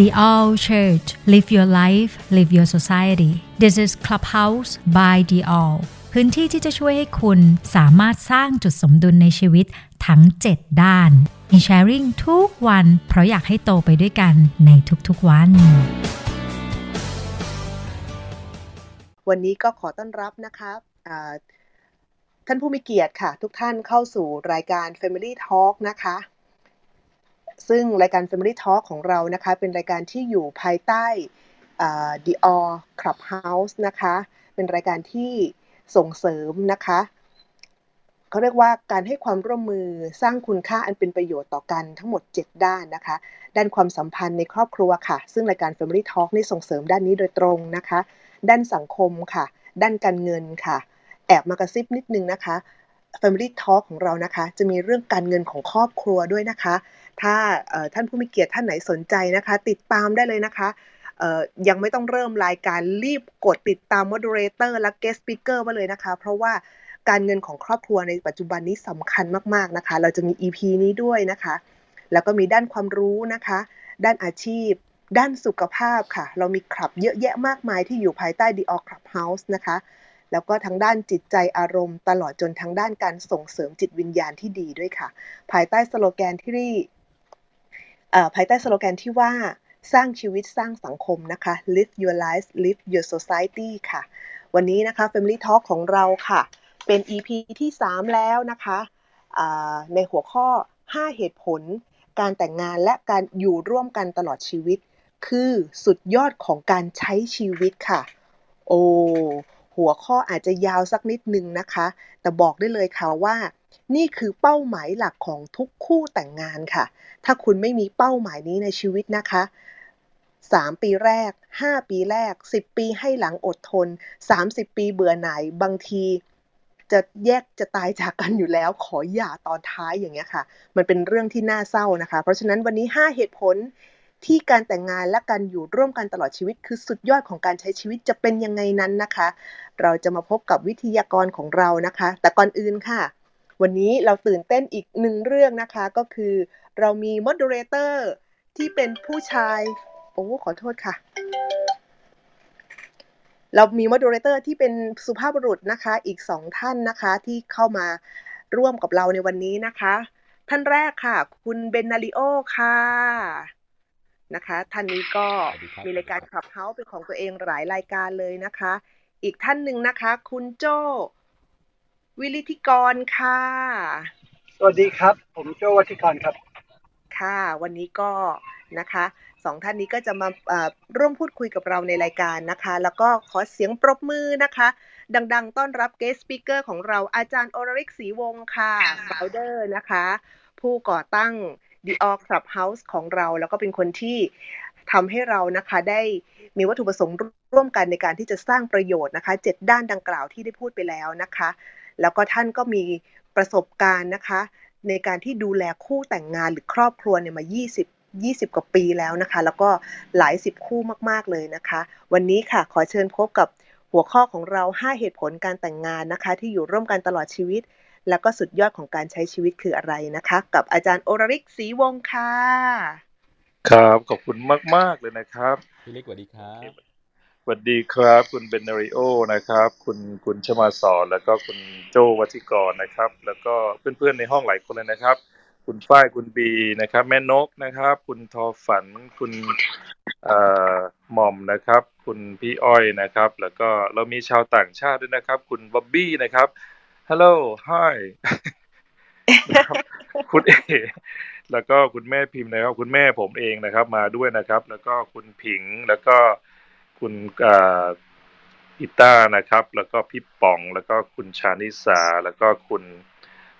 The All Church Live Your Life Live Your Society This is Clubhouse by The All พื้นที่ที่จะช่วยให้คุณสามารถสร้างจุดสมดุลในชีวิตทั้ง 7 ด้าน มีแชร์ริ่งทุกวัน เพราะอยากให้โตไปด้วยกันในทุกๆวัน วันนี้ก็ขอต้อนรับนะคะอ่าท่านผู้มีเกียรติค่ะ ทุกท่านเข้าสู่รายการ Family Talk นะคะ ซึ่งรายการ Family Talk ของเรานะคะ เป็นรายการที่อยู่ภายใต้ The All Clubhouse นะคะ เป็นรายการที่ส่งเสริมนะคะเขาเรียกว่าการให้ความร่วมมือสร้างคุณค่าอันเป็นประโยชน์ต่อกันทั้งหมด 7 ด้านนะคะ ด้านความสัมพันธ์ในครอบครัวค่ะ ซึ่งรายการ Family Talk นี่ส่งเสริมด้านนี้โดยตรงนะคะ ด้านสังคมค่ะ ด้านการเงินค่ะ แอบมากระซิบนิดนึงนะคะ Family Talk ของเรานะคะ จะมีเรื่องการเงินของครอบครัวด้วยนะคะถ้าท่านผู้มีเกียรติท่านไหนสนใจนะคะ ติดตามได้เลยนะคะยังไม่ต้องเริ่มรายการรีบกดติดตาม Moderator และ Guest Speaker ไว้เลยนะคะ เพราะว่าการเงินของครอบครัวในปัจจุบันนี้สำคัญมาก ๆ นะคะ เราจะมี EP นี้ด้วยนะคะ แล้วก็มีด้านความรู้นะคะ ด้านอาชีพ ด้านสุขภาพค่ะ เรามีคลับเยอะแยะมากมายที่อยู่ภายใต้ The All Clubhouse นะคะ แล้วก็ทั้งด้านจิตใจอารมณ์ ตลอดจนทั้งด้านการส่งเสริมจิตวิญญาณที่ดีด้วยค่ะ ภายใต้สโลแกนที่ ภายใต้สโลแกนที่ว่าสร้างชีวิตสร้างสังคมนะคะ live your life live your society ค่ะ วันนี้นะคะ Family Talk ของเราค่ะ เป็น EP ที่ 3 แล้วนะคะในหัวข้อ 5 เหตุผล การแต่งงานและการอยู่ร่วมกันตลอดชีวิต คือสุดยอดของการใช้ชีวิตค่ะ โอ้ หัวข้ออาจจะยาวสักนิดนึงนะคะ แต่บอกได้เลยค่ะว่า นี่คือเป้าหมายหลักของทุกคู่แต่งงานค่ะ ถ้าคุณไม่มีเป้าหมายนี้ในชีวิตนะคะ 3 ปีแรก 5 ปีแรก 10 ปีให้หลังอดทน 30 ปีเบื่อหน่ายบางทีจะแยกจะตายจากกันอยู่แล้ว ขอหย่าตอนท้ายอย่างเงี้ยค่ะ มันเป็นเรื่องที่น่าเศร้านะคะ เพราะฉะนั้นวันนี้ 5 เหตุผล ที่การแต่งงานและการอยู่ร่วมกันตลอดชีวิต คือสุดยอดของการใช้ชีวิตจะเป็นยังไงนั้นนะคะ เราจะมาพบกับวิทยากรของเรานะคะ แต่ก่อนอื่นค่ะ วันนี้เราตื่นเต้นอีกหนึ่งเรื่องนะคะก็คือ เรามี moderator ที่เป็นผู้ชายโอ้ขอโทษค่ะ เรามี moderator ที่เป็นสุภาพบุรุษนะคะอีกสองท่านนะคะที่เข้ามาร่วมกับเราในวันนี้นะคะ ท่านแรกค่ะ คุณเบนนาริโอค่ะ นะคะ ท่านนี้ก็สวัสดีครับมีรายการขับเฮาส์เป็นของตัวเองหลายรายการเลยนะคะ อีกท่านหนึ่งนะคะ คุณโจวิริธิกรค่ะ สวัสดีครับ ผมโจวัติกรครับ ค่ะ วันนี้ก็นะคะสองท่านนี้ก็จะมาเอ่อร่วมพูดคุยกับเราในรายการนะคะ แล้วก็ขอเสียงปรบมือนะคะ ดังๆ ต้อนรับ guest speaker ของเราอาจารย์โอริกศรีวงศ์ค่ะ founder นะคะ ผู้ก่อตั้ง The All Clubhouse ของเรา แล้วก็เป็นคนที่ทำให้เรานะคะได้มีวัตถุประสงค์ร่วมกันในการที่จะสร้างประโยชน์นะคะเจ็ดด้านดังกล่าวที่ได้พูดไปแล้วนะคะ แล้วก็ท่านก็มีประสบการณ์นะคะ ในการที่ดูแลคู่แต่งงานหรือครอบครัวเนี่ยมา 20 20 กว่าปีแล้วนะคะ แล้วก็หลายสิบคู่มากๆเลยนะคะ วันนี้ค่ะขอเชิญพบกับหัวข้อของเรา 5 เหตุผลการแต่งงานนะคะ ที่อยู่ร่วมกันตลอดชีวิต แล้วก็สุดยอดของการใช้ชีวิตคืออะไรนะคะ กับอาจารย์โอริกศรีวงศ์ค่ะครับขอบคุณมาก ๆ เลยนะครับพี่เล็กสวัสดีครับสวัสดีครับ คุณเบนนาริโอนะครับ คุณคุณชมาสอนแล้วก็คุณโจวัชิกรนะครับ แล้วก็เพื่อนๆในห้องหลายคนเลยนะครับ คุณฝ้ายคุณบีนะครับ แม่นกนะครับ คุณทอฝันคุณเอ่อหม่อมนะครับ คุณพี่อ้อยนะครับ แล้วก็เรามีชาวต่างชาติด้วยนะครับ คุณบ๊อบบี้นะครับ Hello Hi นะครับคุณเอแล้วก็คุณแม่พิมพ์นะครับ คุณแม่ผมเองนะครับ มาด้วยนะครับ แล้วก็คุณผิงแล้วก็คุณอิต้านะครับ แล้วก็พี่ป๋อง แล้วก็คุณชานิสา แล้วก็คุณ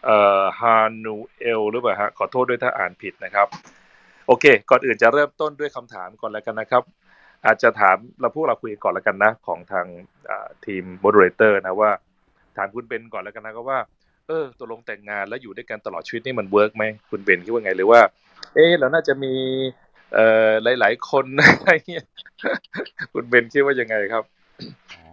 เอ่อฮานูเอลหรือเปล่าฮะขอโทษด้วยถ้าอ่านผิดนะครับ โอเค ก่อนอื่นจะเริ่มต้นด้วยคำถามก่อนแล้วกันนะครับ อาจจะถามเราพวกเราคุยก่อนแล้วกันนะ ของทางทีม moderator นะว่าถามคุณเบนก่อนแล้วกันนะก็ว่า เออตกลงแต่งงานแล้วอยู่ด้วยกันตลอดชีวิตนี่มัน work ไหมคุณเบนคิดว่าไงหรือว่า เอ๊ะเราน่าจะมีเอ่อหลาย ๆ คนอะไรเงี้ยคุณเบนคิดว่ายังไงครับอ๋อ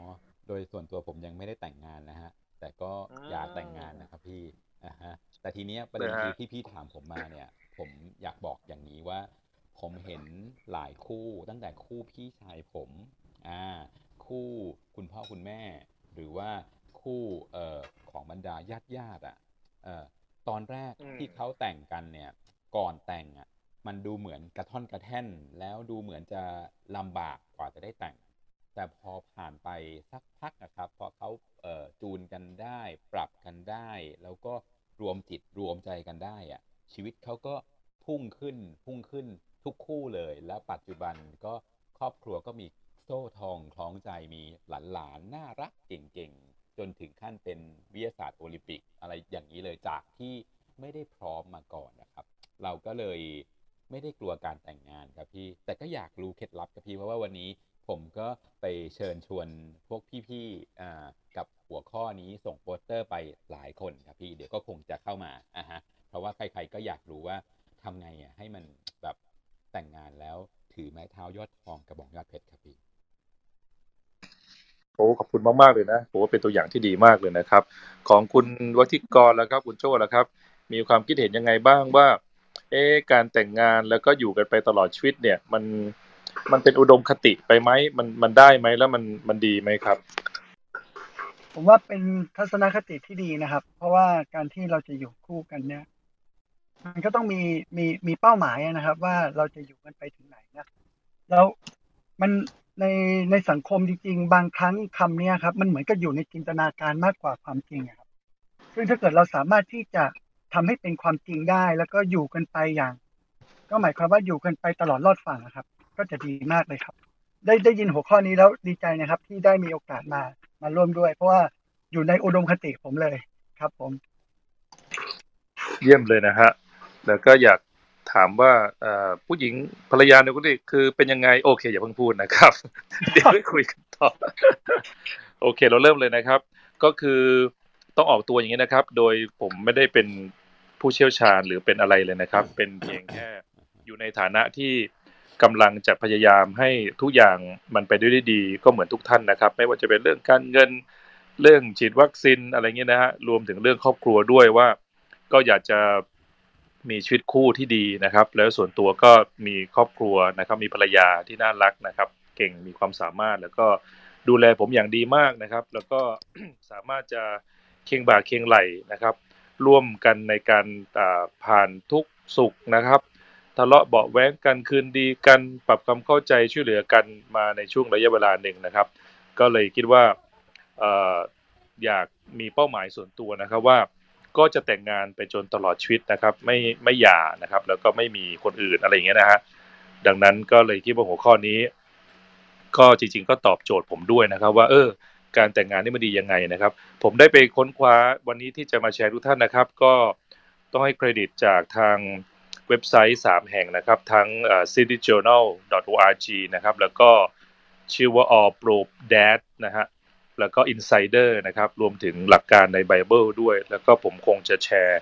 โดยส่วนตัวผมยังไม่ได้แต่งงานนะฮะ แต่ก็อืมอยากแต่งงานนะครับพี่อ่าฮะแต่ทีเนี้ยประเด็นนะฮะคือที่พี่ถามผมมาเนี่ย ผมอยากบอกอย่างนี้ว่าผผมเห็นหลายคู่ตั้งแต่คู่พี่ชายผมอ่าคู่คุณพ่อคุณแม่ หรือว่า คู่เอ่อของบรรดาญาติญาติอะเอ่อตอนแรกอืมที่เขาแต่งกันเนี่ยก่อนแต่งอะมันดูเหมือนกระท่อนกระแท่น แล้วดูเหมือนจะลำบากกว่าจะได้แต่ง แต่พอผ่านไปสักพักนะครับพอเขาเอ่อจูนกันได้ ปรับกันได้ แล้วก็รวมจิตรวมใจกันได้อะชีวิตเขาก็พุ่งขึ้นพุ่งขึ้นทุกคู่เลย แล้วปัจจุบันก็ครอบครัวก็มีโซ่ทองคล้องใจมีหลานๆน่ารักเก่งๆ จนถึงขั้นเป็นวิทยาศาสตร์โอลิมปิก อะไรอย่างนี้เลยจากที่ไม่ได้พร้อมมาก่อนนะครับ เราก็เลยไม่ได้กลัวการแต่งงานครับพี่ แต่ก็อยากรู้เคล็ดลับครับพี่ เพราะว่าวันนี้ผมก็ไปเชิญชวนพวกพี่ๆอ่ากับหัวข้อนี้ส่งโปสเตอร์ไปหลายคนครับพี่ เดี๋ยวก็คงจะเข้ามาอะฮะ เพราะว่าใครๆก็อยากรู้ว่าทำไงอะให้มันแบบแต่งงานแล้วถือไม้เท้ายอดทองกระบอกยอดเพชรครับพี่ โอ้ขอบคุณมากๆเลยนะผมว่าเป็นตัวอย่างที่ดีมากเลยนะครับ ของคุณวัฒิกรแล้วครับคุณโจ้แล้วครับ มีความคิดเห็นยังไงบ้างว่า เอ๊การแต่งงานแล้วก็อยู่กันไปตลอดชีวิตเนี่ย มันมันเป็นอุดมคติไปไหมมันมันได้ไหมแล้วมันมันดีไหมครับ ผมว่าเป็นทัศนคติที่ดีนะครับ เพราะว่าการที่เราจะอยู่คู่กันเนี่ย มันก็ต้องมีมีมีเป้าหมายนะครับ ว่าเราจะอยู่กันไปถึงไหนนะแล้วมัน ในในสังคมจริง ๆ บางครั้งคำเนี้ยครับ มันเหมือนกับอยู่ในจินตนาการมากกว่าความจริงครับซึ่งถ้าเกิดเราสามารถที่จะทำให้เป็นความจริงได้ แล้วก็อยู่กันไปอย่าง ก็หมายความว่าอยู่กันไปตลอดรอดฝั่งนะครับ ก็จะดีมากเลยครับ ได้ได้ยินหัวข้อนี้แล้วดีใจนะครับ ที่ได้มีโอกาสมามาร่วมด้วย เพราะว่าอยู่ในอุดมคติผมเลยครับ ผม เยี่ยมเลยนะฮะแล้วก็อยาก ถามว่าผู้หญิงภรรยาในคนนี้คือเป็นยังไงโอเค อย่าเพิ่งพูดนะครับ เดี๋ยวไปคุยกันต่อโอเค เราเริ่มเลยนะครับ ก็คือต้องออกตัวอย่างนี้นะครับ โดยผมไม่ได้เป็นผู้เชี่ยวชาญหรือเป็นอะไรเลยนะครับ เป็นเพียงแค่อยู่ในฐานะที่กำลังจะพยายามให้ทุกอย่างมันไปด้วยดีก็เหมือนทุกท่านนะครับ ไม่ว่าจะเป็นเรื่องการเงินเรื่องฉีดวัคซีนอะไรเงี้ยนะฮะรวมถึงเรื่องครอบครัวด้วยว่า ก็อยากจะ มีชีวิตคู่ที่ดีนะครับ แล้วส่วนตัวก็มีครอบครัวนะครับ มีภรรยาที่น่ารักนะครับ เก่งมีความสามารถแล้วก็ดูแลผมอย่างดีมากนะครับ แล้วก็สามารถจะเคียงบ่าเคียงไหลนะครับ ร่วมกันในการผ่านทุกสุขนะครับทะเลาะเบาแว้งกันคืนดีกันปรับความเข้าใจช่วยเหลือกันมาในช่วงระยะเวลาหนึ่งนะครับ ก็เลยคิดว่าอออยากมีเป้าหมายส่วนตัวนะครับว่า ก็จะแต่งงานไปจนตลอดชีวิตนะครับ ไม่ไม่หย่านะครับ แล้วก็ไม่มีคนอื่นอะไรอย่างเงี้ยนะฮะดังนั้นก็เลยคิดว่าหัวข้อนี้ ก็จริง ๆ ก็ตอบโจทย์ผมด้วยนะครับ ว่า เออ การแต่งงานนี่มันดียังไงนะครับ ผมได้ไปค้นคว้าวันนี้ที่จะมาแชร์ทุกท่านนะครับ ก็ต้องให้เครดิตจากทางเว็บไซต์ 3 แห่งนะครับ ทั้ง cityjournal.org นะครับ แล้วก็ชื่อว่า all pro dad นะฮะ แล้วก็ insider นะครับ รวมถึงหลักการในไบเบิลด้วย แล้วก็ผมคงจะแชร์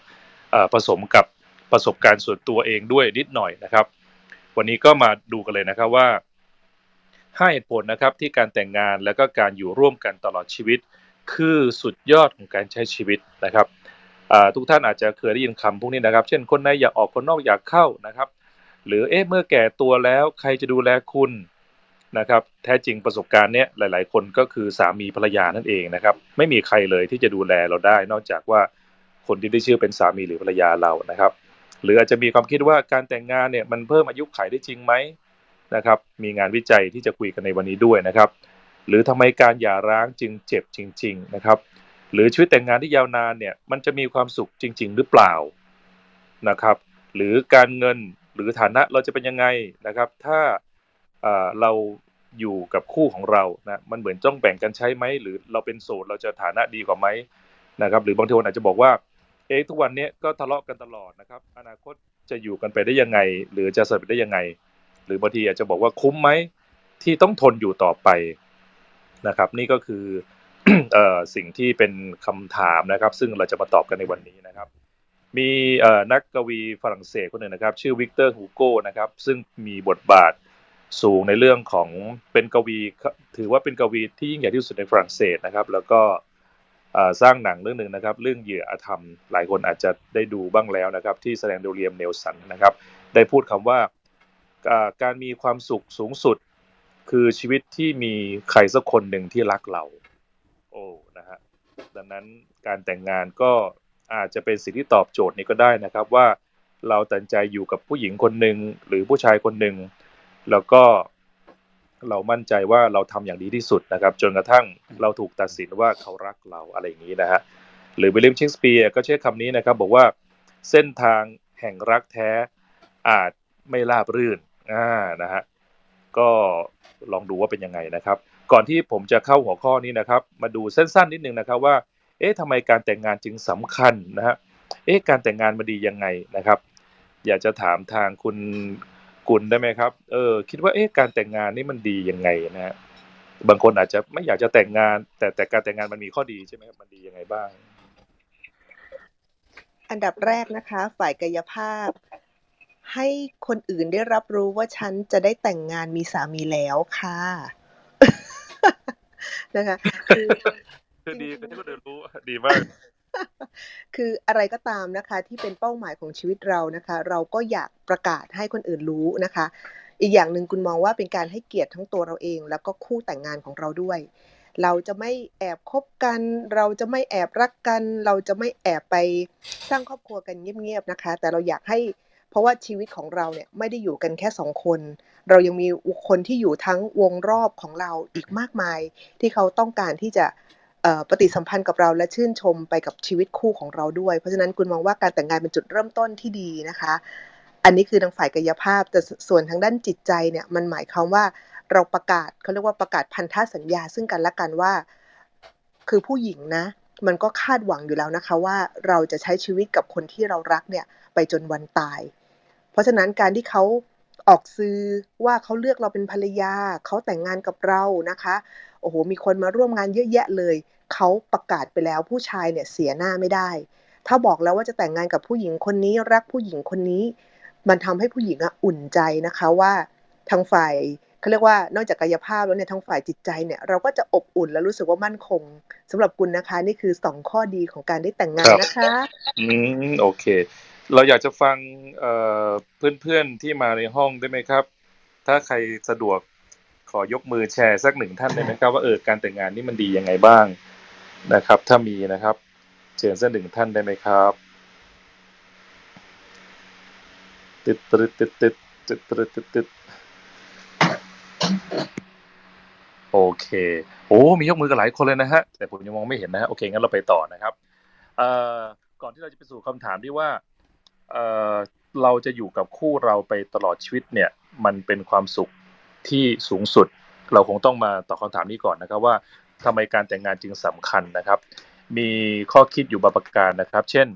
ผสมกับประสบการณ์ส่วนตัวเองด้วยนิดหน่อยนะครับ วันนี้ก็มาดูกันเลยนะครับว่าห้าเหตุผลนะครับที่การแต่งงานแล้วก็การอยู่ร่วมกันตลอดชีวิต คือสุดยอดของการใช้ชีวิตนะครับทุกท่านอาจจะเคยได้ยินคำพวกนี้นะครับ เช่นคนในอยากออกคนนอกอยากเข้านะครับ หรือเอ๊ะเมื่อแก่ตัวแล้วใครจะดูแลคุณ นะครับแท้จริงประสบการณ์เนี้ยหลาย ๆ คนก็คือสามีภรรยานั่นเองนะครับไม่มีใครเลยที่จะดูแลเราได้ นอกจากว่าคนที่ได้ชื่อเป็นสามีหรือภรรยาเรานะครับ หรืออาจจะมีความคิดว่าการแต่งงานเนี่ยมันเพิ่มอายุขัยได้จริงไหมนะครับมีงานวิจัยที่จะคุยกันในวันนี้ด้วยนะครับ หรือทำไมการหย่าร้างจึงเจ็บจริง ๆ นะครับ หรือชีวิตแต่งงานที่ยาวนานเนี่ยมันจะมีความสุขจริง ๆ หรือเปล่านะครับหรือการเงินหรือฐานะเราจะเป็นยังไงนะครับ ถ้าเรา อยู่กับคู่ของเรานะมันเหมือนต้องแบ่งกันใช้ไหมหรือเราเป็นโสดเราจะฐานะดีกว่าไหมนะครับ หรือบางทีคนอาจจะบอกว่าเอ๊ะทุกวันนี้ก็ทะเลาะกันตลอดนะครับ อนาคตจะอยู่กันไปได้ยังไง หรือจะสำเร็จได้ยังไง หรือบางทีอาจจะบอกว่าคุ้มไหมที่ต้องทนอยู่ต่อไปนะครับ นี่ก็คือเอ่อสิ่งที่เป็นคำถามนะครับ ซึ่งเราจะมาตอบกันในวันนี้นะครับ มีนักกวีฝรั่งเศสคนหนึ่งนะครับ ชื่อวิกเตอร์ฮูโก้นะครับ ซึ่งมีบทบาท สูงในเรื่องของเป็นกวี ถือว่าเป็นกวีที่ยิ่งใหญ่ที่สุดในฝรั่งเศสนะครับ แล้วก็สร้างหนังเรื่องหนึ่งนะครับ เรื่องเหยื่ออาธรรม หลายคนอาจจะได้ดูบ้างแล้วนะครับ ที่แสดงโดยเรียมเนลสันนะครับ ได้พูดคำว่าการมีความสุขสูงสุด คือชีวิตที่มีใครสักคนหนึ่งที่รักเรา โอ้นะฮะดังนั้นการแต่งงานก็อาจจะเป็นสิ่งที่ตอบโจทย์นี้ก็ได้นะครับว่าเราตัดใจอยู่กับผู้หญิงคนหนึ่งหรือผู้ชายคนหนึ่ง แล้วก็เรามั่นใจว่าเราทำอย่างดีที่สุดนะครับ จนกระทั่งเราถูกตัดสินว่าเขารักเราอะไรอย่างนี้นะฮะหรือวิลเลียมชิงสเปียร์ก็ใช้คำนี้นะครับ บอกว่าเส้นทางแห่งรักแท้อาจไม่ราบรื่นอ่านะฮะก็ลองดูว่าเป็นยังไงนะครับ ก่อนที่ผมจะเข้าหัวข้อนี้นะครับ มาดูสั้นๆนิดนึงนะครับว่า เอ๊ะทำไมการแต่งงานจึงสำคัญนะฮะเอ๊ะการแต่งงานมาดียังไงนะครับ อยากจะถามทางคุณ กุลได้ไหมครับ เออ คิดว่าเอ๊ะการแต่งงานนี่มันดียังไงนะฮะบางคนอาจจะไม่อยากจะแต่งงาน แต่แต่การแต่งงานมันมีข้อดีใช่ไหมครับมันดียังไงบ้าง อันดับแรกนะคะ ฝ่ายกายภาพ ให้คนอื่นได้รับรู้ว่าฉันจะได้แต่งงานมีสามีแล้วค่ะนะคะคือคือดีคือที่คนอื่นรู้ดีมาก คืออะไรก็ตามนะคะที่เป็นเป้าหมายของชีวิตเรานะคะ เราก็อยากประกาศให้คนอื่นรู้นะคะ อีกอย่างหนึ่งคุณมองว่าเป็นการให้เกียรติทั้งตัวเราเอง แล้วก็คู่แต่งงานของเราด้วย เราจะไม่แอบคบกัน เราจะไม่แอบรักกัน เราจะไม่แอบไปสร้างครอบครัวกันเงียบๆนะคะ แต่เราอยากให้เพราะว่าชีวิตของเราเนี่ยไม่ได้อยู่กันแค่สองคน เรายังมีคนที่อยู่ทั้งวงรอบของเราอีกมากมาย ที่เขาต้องการที่จะ ปฏิสัมพันธ์กับเราและชื่นชมไปกับชีวิตคู่ของเราด้วย เพราะฉะนั้นคุณมองว่าการแต่งงานเป็นจุดเริ่มต้นที่ดีนะคะ อันนี้คือทางฝ่ายกายภาพ แต่ส่วนทางด้านจิตใจเนี่ยมันหมายความว่าเราประกาศเขาเรียกว่าประกาศพันธสัญญา ซึ่งกันและกันว่า คือผู้หญิงนะ มันก็คาดหวังอยู่แล้วนะคะ ว่าเราจะใช้ชีวิตกับคนที่เรารักเนี่ยไปจนวันตาย เพราะฉะนั้นการที่เขาออกซื้อว่าเขาเลือกเราเป็นภรรยาเขาแต่งงานกับเรานะคะโอ้โหมีคนมาร่วมงานเยอะแยะเลย เขาประกาศไปแล้วผู้ชายเนี่ยเสียหน้าไม่ได้ ถ้าบอกแล้วว่าจะแต่งงานกับผู้หญิงคนนี้รักผู้หญิงคนนี้ มันทำให้ผู้หญิงอะอุ่นใจนะคะว่าทางฝ่ายเขาเรียกว่านอกจากกายภาพแล้วเนี่ยทางฝ่ายจิตใจเนี่ยเราก็จะอบอุ่นและรู้สึกว่ามั่นคงสำหรับคุณนะคะ นี่คือสองข้อดีของการได้แต่งงานนะคะ อืมโอเค เราอยากจะฟังเอ่อเพื่อนๆที่มาในห้องได้ไหมครับ ถ้าใครสะดวกขอยกมือแชร์สักหนึ่งท่านได้ไหมครับว่าเออการแต่งงานนี่มันดียังไงบ้าง นะครับ ถ้ามีนะครับเชิญสักหนึ่งท่านได้ไหมครับ ติดติดติดติดติดติดติดติดโอเคโอ้มียกมือกันหลายคนเลยนะฮะแต่ผมยังมองไม่เห็นนะฮะโอเคงั้นเราไปต่อนะครับเอ่อก่อนที่เราจะไปสู่คำถามที่ว่าเอ่อเราจะอยู่กับคู่เราไปตลอดชีวิตเนี่ย มันเป็นความสุขที่สูงสุด เราคงต้องมาตอบคำถามนี้ก่อนนะครับว่า ทำไมการแต่งงานจึงสำคัญนะครับ มีข้อคิดอยู่บางประการนะครับ เช่น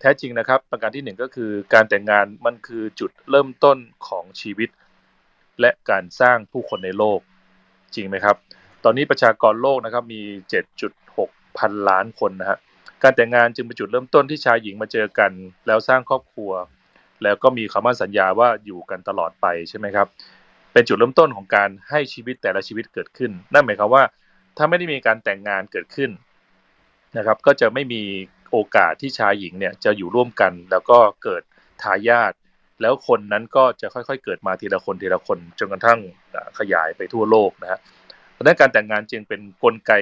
แท้จริงนะครับ ประการที่หนึ่งก็คือการแต่งงานมันคือจุดเริ่มต้นของชีวิต และการสร้างผู้คนในโลกจริงไหมครับ ตอนนี้ประชากรโลกนะครับมี 7.6 พันล้านคนนะฮะการแต่งงานจึงเป็นจุดเริ่มต้นที่ชายหญิงมาเจอกัน แล้วสร้างครอบครัว แล้วก็มีคำมั่นสัญญาว่าอยู่กันตลอดไปใช่ไหมครับ เป็นจุดเริ่มต้นของการให้ชีวิตแต่ละชีวิตเกิดขึ้น นั่นหมายความว่า ถ้าไม่ได้มีการแต่งงานเกิดขึ้นนะครับ ก็จะไม่มีโอกาสที่ชายหญิงเนี่ยจะอยู่ร่วมกัน แล้วก็เกิดทายาทแล้วคนนั้นก็จะค่อยๆ เกิดมาทีละคนทีละคนจนกระทั่งขยายไปทั่วโลกนะฮะเพราะนั้นการแต่งงานจึงเป็นนกลไก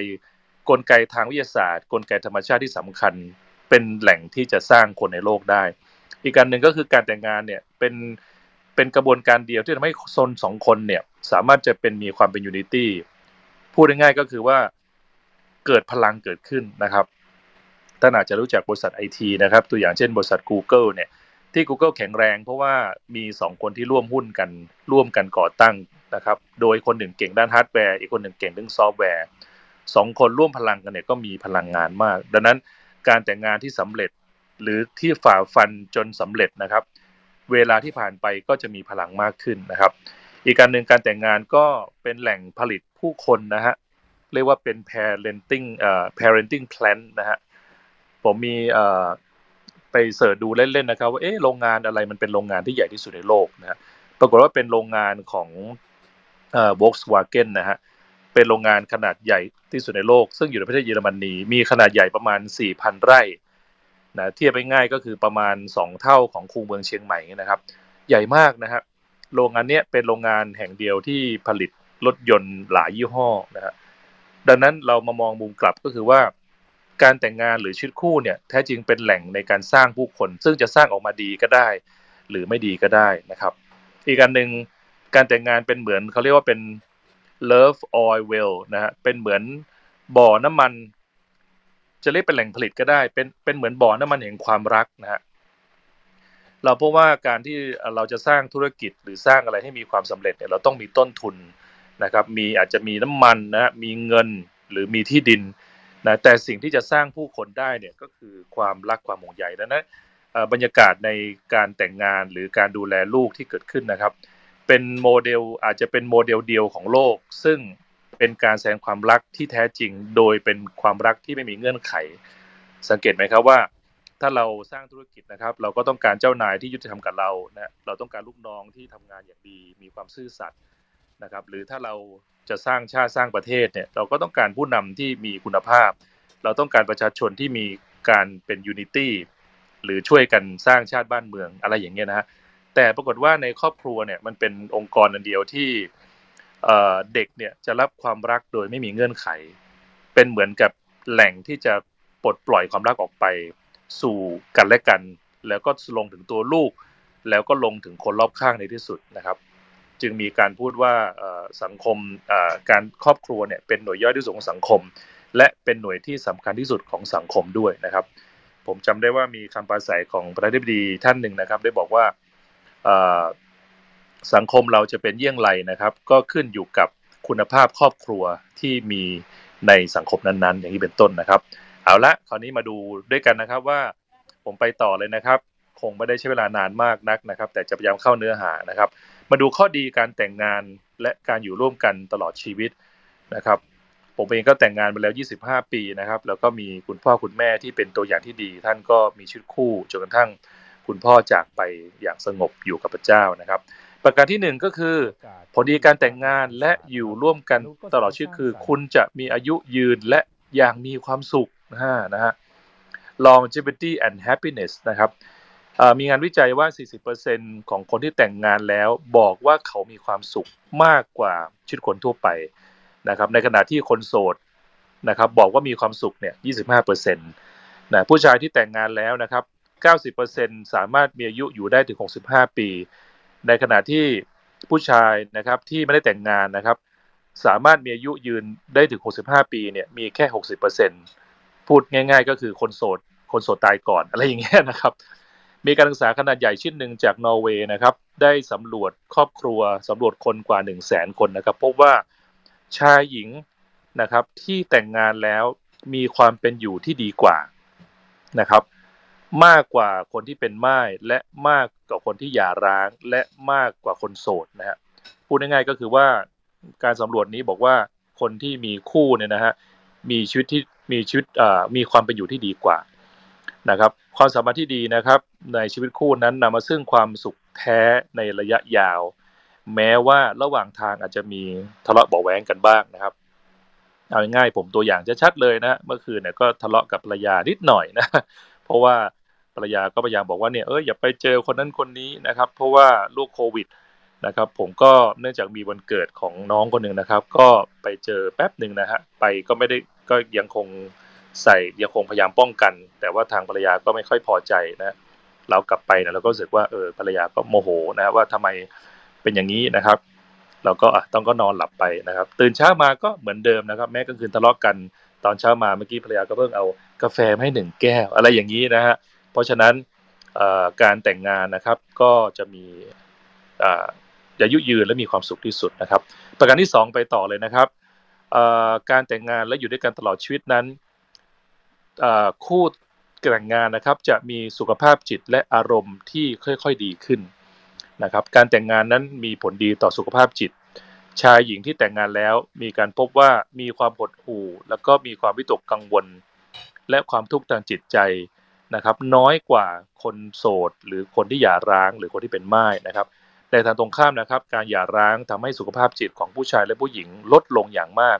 กลไกทางวิทยาศาสตร์ กลไกธรรมชาติที่สำคัญ เป็นแหล่งที่จะสร้างคนในโลกได้ อีกการหนึ่งก็คือการแต่งงานเนี่ยเป็นเป็นกระบวนการเดียวที่ทำให้โซนสองคนเนี่ยสามารถจะเป็นมีความเป็นยูนิตี้ พูดง่ายๆก็คือว่าเกิดพลังเกิดขึ้นนะครับท่านอาจจะรู้จักบริษัทไอทีนะครับ ตัวอย่างเช่นบริษัท Google เนี่ยที่ Google แข็งแรงเพราะว่ามี 2 คนที่ร่วมหุ้นกันร่วมกันก่อตั้งนะครับ โดยคนหนึ่งเก่งด้านฮาร์ดแวร์อีกคนหนึ่งเก่งเรื่องซอฟต์แวร์สองคนร่วมพลังกันเนี่ยก็มีพลังงานมาก ดังนั้นการแต่งงานที่สำเร็จหรือที่ฝ่าฟันจนสำเร็จนะครับ เวลาที่ผ่านไปก็จะมีพลังมากขึ้นนะครับ อีกการหนึ่งการแต่งงานก็เป็นแหล่งผลิตผู้คนนะฮะเรียกว่าเป็น parenting เอ่อ parenting plan นะฮะผมมีเอ่อไปเสิร์ชดูเล่นๆนะครับว่าเอ๊ะโรงงานอะไรมันเป็นโรงงานที่ใหญ่ที่สุดในโลกนะฮะปรากฏว่าเป็นโรงงานของเอ่อ Volkswagen นะฮะเป็นโรงงานขนาดใหญ่ที่สุดในโลก ซึ่งอยู่ในประเทศเยอรมนีมีขนาดใหญ่ประมาณ 4,000 ไร่นะเทียบไปง่ายก็คือประมาณ 2 เท่าของคูเมืองเชียงใหม่นะครับ ใหญ่มากนะครับ โรงงานเนี้ยเป็นโรงงานแห่งเดียวที่ผลิตรถยนต์หลายยี่ห้อนะฮะดังนั้นเรามามองมุมกลับก็คือว่า การแต่งงานหรือชีวิตคู่เนี่ยแท้จริงเป็นแหล่งในการสร้างผู้คน ซึ่งจะสร้างออกมาดีก็ได้ หรือไม่ดีก็ได้นะครับ อีกอันหนึ่งการแต่งงานเป็นเหมือนเขาเรียกว่าเป็น love oil well นะฮะเป็นเหมือนบ่อน้ำมัน จะเรียกเป็นแหล่งผลิตก็ได้ เป็นเป็นเหมือนบ่อน้ำมันแห่งความรักนะฮะ เราพบว่าการที่เราจะสร้างธุรกิจหรือสร้างอะไรให้มีความสำเร็จเนี่ยเราต้องมีต้นทุนนะครับ มีอาจจะมีน้ำมันนะมีเงินหรือมีที่ดินนะแต่สิ่งที่จะสร้างผู้คนได้เนี่ยก็คือความรักความห่วงใยดังนั้นบรรยากาศในการแต่งงานหรือการดูแลลูกที่เกิดขึ้นนะครับ เป็นโมเดลอาจจะเป็นโมเดลเดียวของโลก ซึ่งเป็นการแสดงความรักที่แท้จริง โดยเป็นความรักที่ไม่มีเงื่อนไข สังเกตไหมครับว่า ถ้าเราสร้างธุรกิจนะครับ เราก็ต้องการเจ้านายที่ยุติธรรมกับเรานะเราต้องการลูกน้องที่ทำงานอย่างดี มีความซื่อสัตย์นะครับ หรือถ้าเราจะสร้างชาติสร้างประเทศเนี่ยเราก็ต้องการผู้นำที่มีคุณภาพ เราต้องการประชาชนที่มีการเป็นยูนิตี้หรือช่วยกันสร้างชาติบ้านเมืองอะไรอย่างเงี้ยนะฮะแต่ปรากฏว่าในครอบครัวเนี่ยมันเป็นองค์กรอันเดียวที่เด็กเนี่ยจะรับความรักโดยไม่มีเงื่อนไข เป็นเหมือนกับแหล่งที่จะปลดปล่อยความรักออกไป สู่กันและกัน แล้วก็ลงถึงตัวลูก แล้วก็ลงถึงคนรอบข้างในที่สุดนะครับ จึงมีการพูดว่าสังคมการครอบครัวเนี่ยเป็นหน่วยย่อยที่สุดของสังคม และเป็นหน่วยที่สำคัญที่สุดของสังคมด้วยนะครับ ผมจำได้ว่ามีคำปราศัยของประธานาธิบดีท่านหนึ่งนะครับ ได้บอกว่าสังคมเราจะเป็นเยี่ยงไรนะครับ ก็ขึ้นอยู่กับคุณภาพครอบครัวที่มีในสังคมนั้นๆ อย่างนี้เป็นต้นนะครับ เอาละคราวนี้มาดูด้วยกันนะครับว่าผมไปต่อเลยนะครับ คงไม่ได้ใช้เวลานานมากนักนะครับ แต่จะพยายามเข้าเนื้อหานะครับ มาดูข้อดีการแต่งงานและการอยู่ร่วมกันตลอดชีวิตนะครับ ผมเองก็แต่งงานมาแล้ว 25 ปีนะครับ แล้วก็มีคุณพ่อคุณแม่ที่เป็นตัวอย่างที่ดี ท่านก็มีชีวิตคู่จนกระทั่งคุณพ่อจากไปอย่างสงบอยู่กับพระเจ้านะครับ ประการที่หนึ่งก็คือ ผลดีการแต่งงานและอยู่ร่วมกันตลอดชีวิตคือ คุณจะมีอายุยืนและอย่างมีความสุข นะฮะนะฮะ longevity and happiness นะครับมีงานวิจัยว่า 40%ของคนที่แต่งงานแล้วบอกว่าเขามีความสุขมากกว่าชีวิตคนทั่วไปนะครับ ในขณะที่คนโสดนะครับบอกว่ามีความสุขเนี่ย 25%นะผู้ชายที่แต่งงานแล้วนะครับ 90%สามารถมีอายุอยู่ได้ถึง 65 ปี ในขณะที่ผู้ชายนะครับที่ไม่ได้แต่งงานนะครับ สามารถมีอายุยืนได้ถึง 65 ปีเนี่ยมีแค่ 60% พูดง่าย ๆ ก็คือคนโสด คนโสดตายก่อนอะไรอย่างเงี้ยนะครับ มีการศึกษาขนาดใหญ่ชิ้นหนึ่งจากนอร์เวย์นะครับ ได้สำรวจครอบครัวสำรวจคนกว่า 1 0 0 0 0แสนคนนะครับพบว่าชายหญิงนะครับที่แต่งงานแล้วมีความเป็นอยู่ที่ดีกว่านะครับ มากกว่าคนที่เป็นม่ายและมากกว่าคนที่หย่าร้างและมากกว่าคนโสดนะฮะพูดง่ายๆก็คือว่าการสำรวจนี้บอกว่าคนที่มีคู่เนี่ยนะฮะมีชีวิตที่ มีชีวิตมีความเป็นอยู่ที่ดีกว่านะครับ ความสามารถที่ดีนะครับ ในชีวิตคู่นั้นนำมาซึ่งความสุขแท้ในระยะยาว แม้ว่าระหว่างทางอาจจะมีทะเลาะเบาแหวงกันบ้างนะครับเอาง่ายๆผมตัวอย่างจะชัดเลยนะเมื่อคืนเนี่ยก็ทะเลาะกับภรรยานิดหน่อยนะ เพราะว่าภรรยาก็พยายามบอกว่าเนี่ยเอออย่าไปเจอคนนั้นคนนี้นะครับ เพราะว่าลูกโควิด นะครับ ผมก็เนื่องจากมีวันเกิดของน้องคนหนึ่งนะครับ ก็ไปเจอแป๊บหนึ่งนะฮะไปก็ไม่ได้ก็ยังคงใส่ยังคงพยายามป้องกัน แต่ว่าทางภรรยาก็ไม่ค่อยพอใจนะเรากลับไปนะเราก็รู้สึกว่าเออภรรยาก็โมโหนะว่าทำไมเป็นอย่างนี้นะครับ เราก็อะต้องก็นอนหลับไปนะครับ ตื่นเช้ามาก็เหมือนเดิมนะครับ แม้กลางคืนทะเลาะกันตอนเช้ามาเมื่อกี้ภรรยาก็เพิ่งเอากาแฟให้หนึ่งแก้ว อะไรอย่างนี้นะฮะเพราะฉะนั้นการแต่งงานนะครับก็จะมี อายุยืนและมีความสุขที่สุดนะครับ ประการที่ 2 ไปต่อเลยนะครับการแต่งงานและอยู่ด้วยกันตลอดชีวิตนั้นคู่แต่งงานนะครับจะมีสุขภาพจิตและอารมณ์ที่ค่อยๆดีขึ้นนะครับการแต่งงานนั้นมีผลดีต่อสุขภาพจิต ชายหญิงที่แต่งงานแล้วมีการพบว่ามีความหดหู่ แล้วก็มีความวิตกกังวล และความทุกข์ทางจิตใจนะครับ น้อยกว่าคนโสด หรือคนที่หย่าร้างหรือคนที่เป็นม่ายนะครับ แต่ทางตรงข้ามนะครับ การหย่าร้างทำให้สุขภาพจิตของผู้ชายและผู้หญิงลดลงอย่างมาก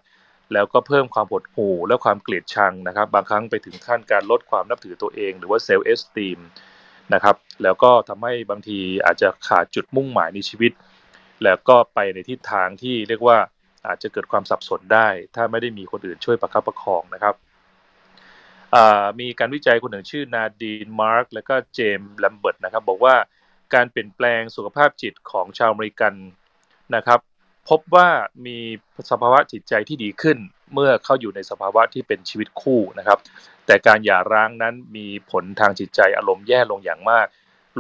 แล้วก็เพิ่มความหดหู่และความเกลียดชังนะครับ บางครั้งไปถึงขั้นการลดความนับถือตัวเอง หรือว่าเซลล์เอสตีมนะครับแล้วก็ทำให้บางทีอาจจะขาดจุดมุ่งหมายในชีวิต แล้วก็ไปในทิศทางที่เรียกว่าอาจจะเกิดความสับสนได้ ถ้าไม่ได้มีคนอื่นช่วยประคับประคองนะครับมีการวิจัยคนหนึ่งชื่อนาดีนมาร์กและก็เจมส์แลมเบิร์ตนะครับบอกว่า การเปลี่ยนแปลงสุขภาพจิตของชาวอเมริกันนะครับ พบว่ามีสภาวะจิตใจที่ดีขึ้น เมื่อเข้าอยู่ในสภาวะที่เป็นชีวิตคู่นะครับ แต่การหย่าร้างนั้นมีผลทางจิตใจอารมณ์แย่ลงอย่างมาก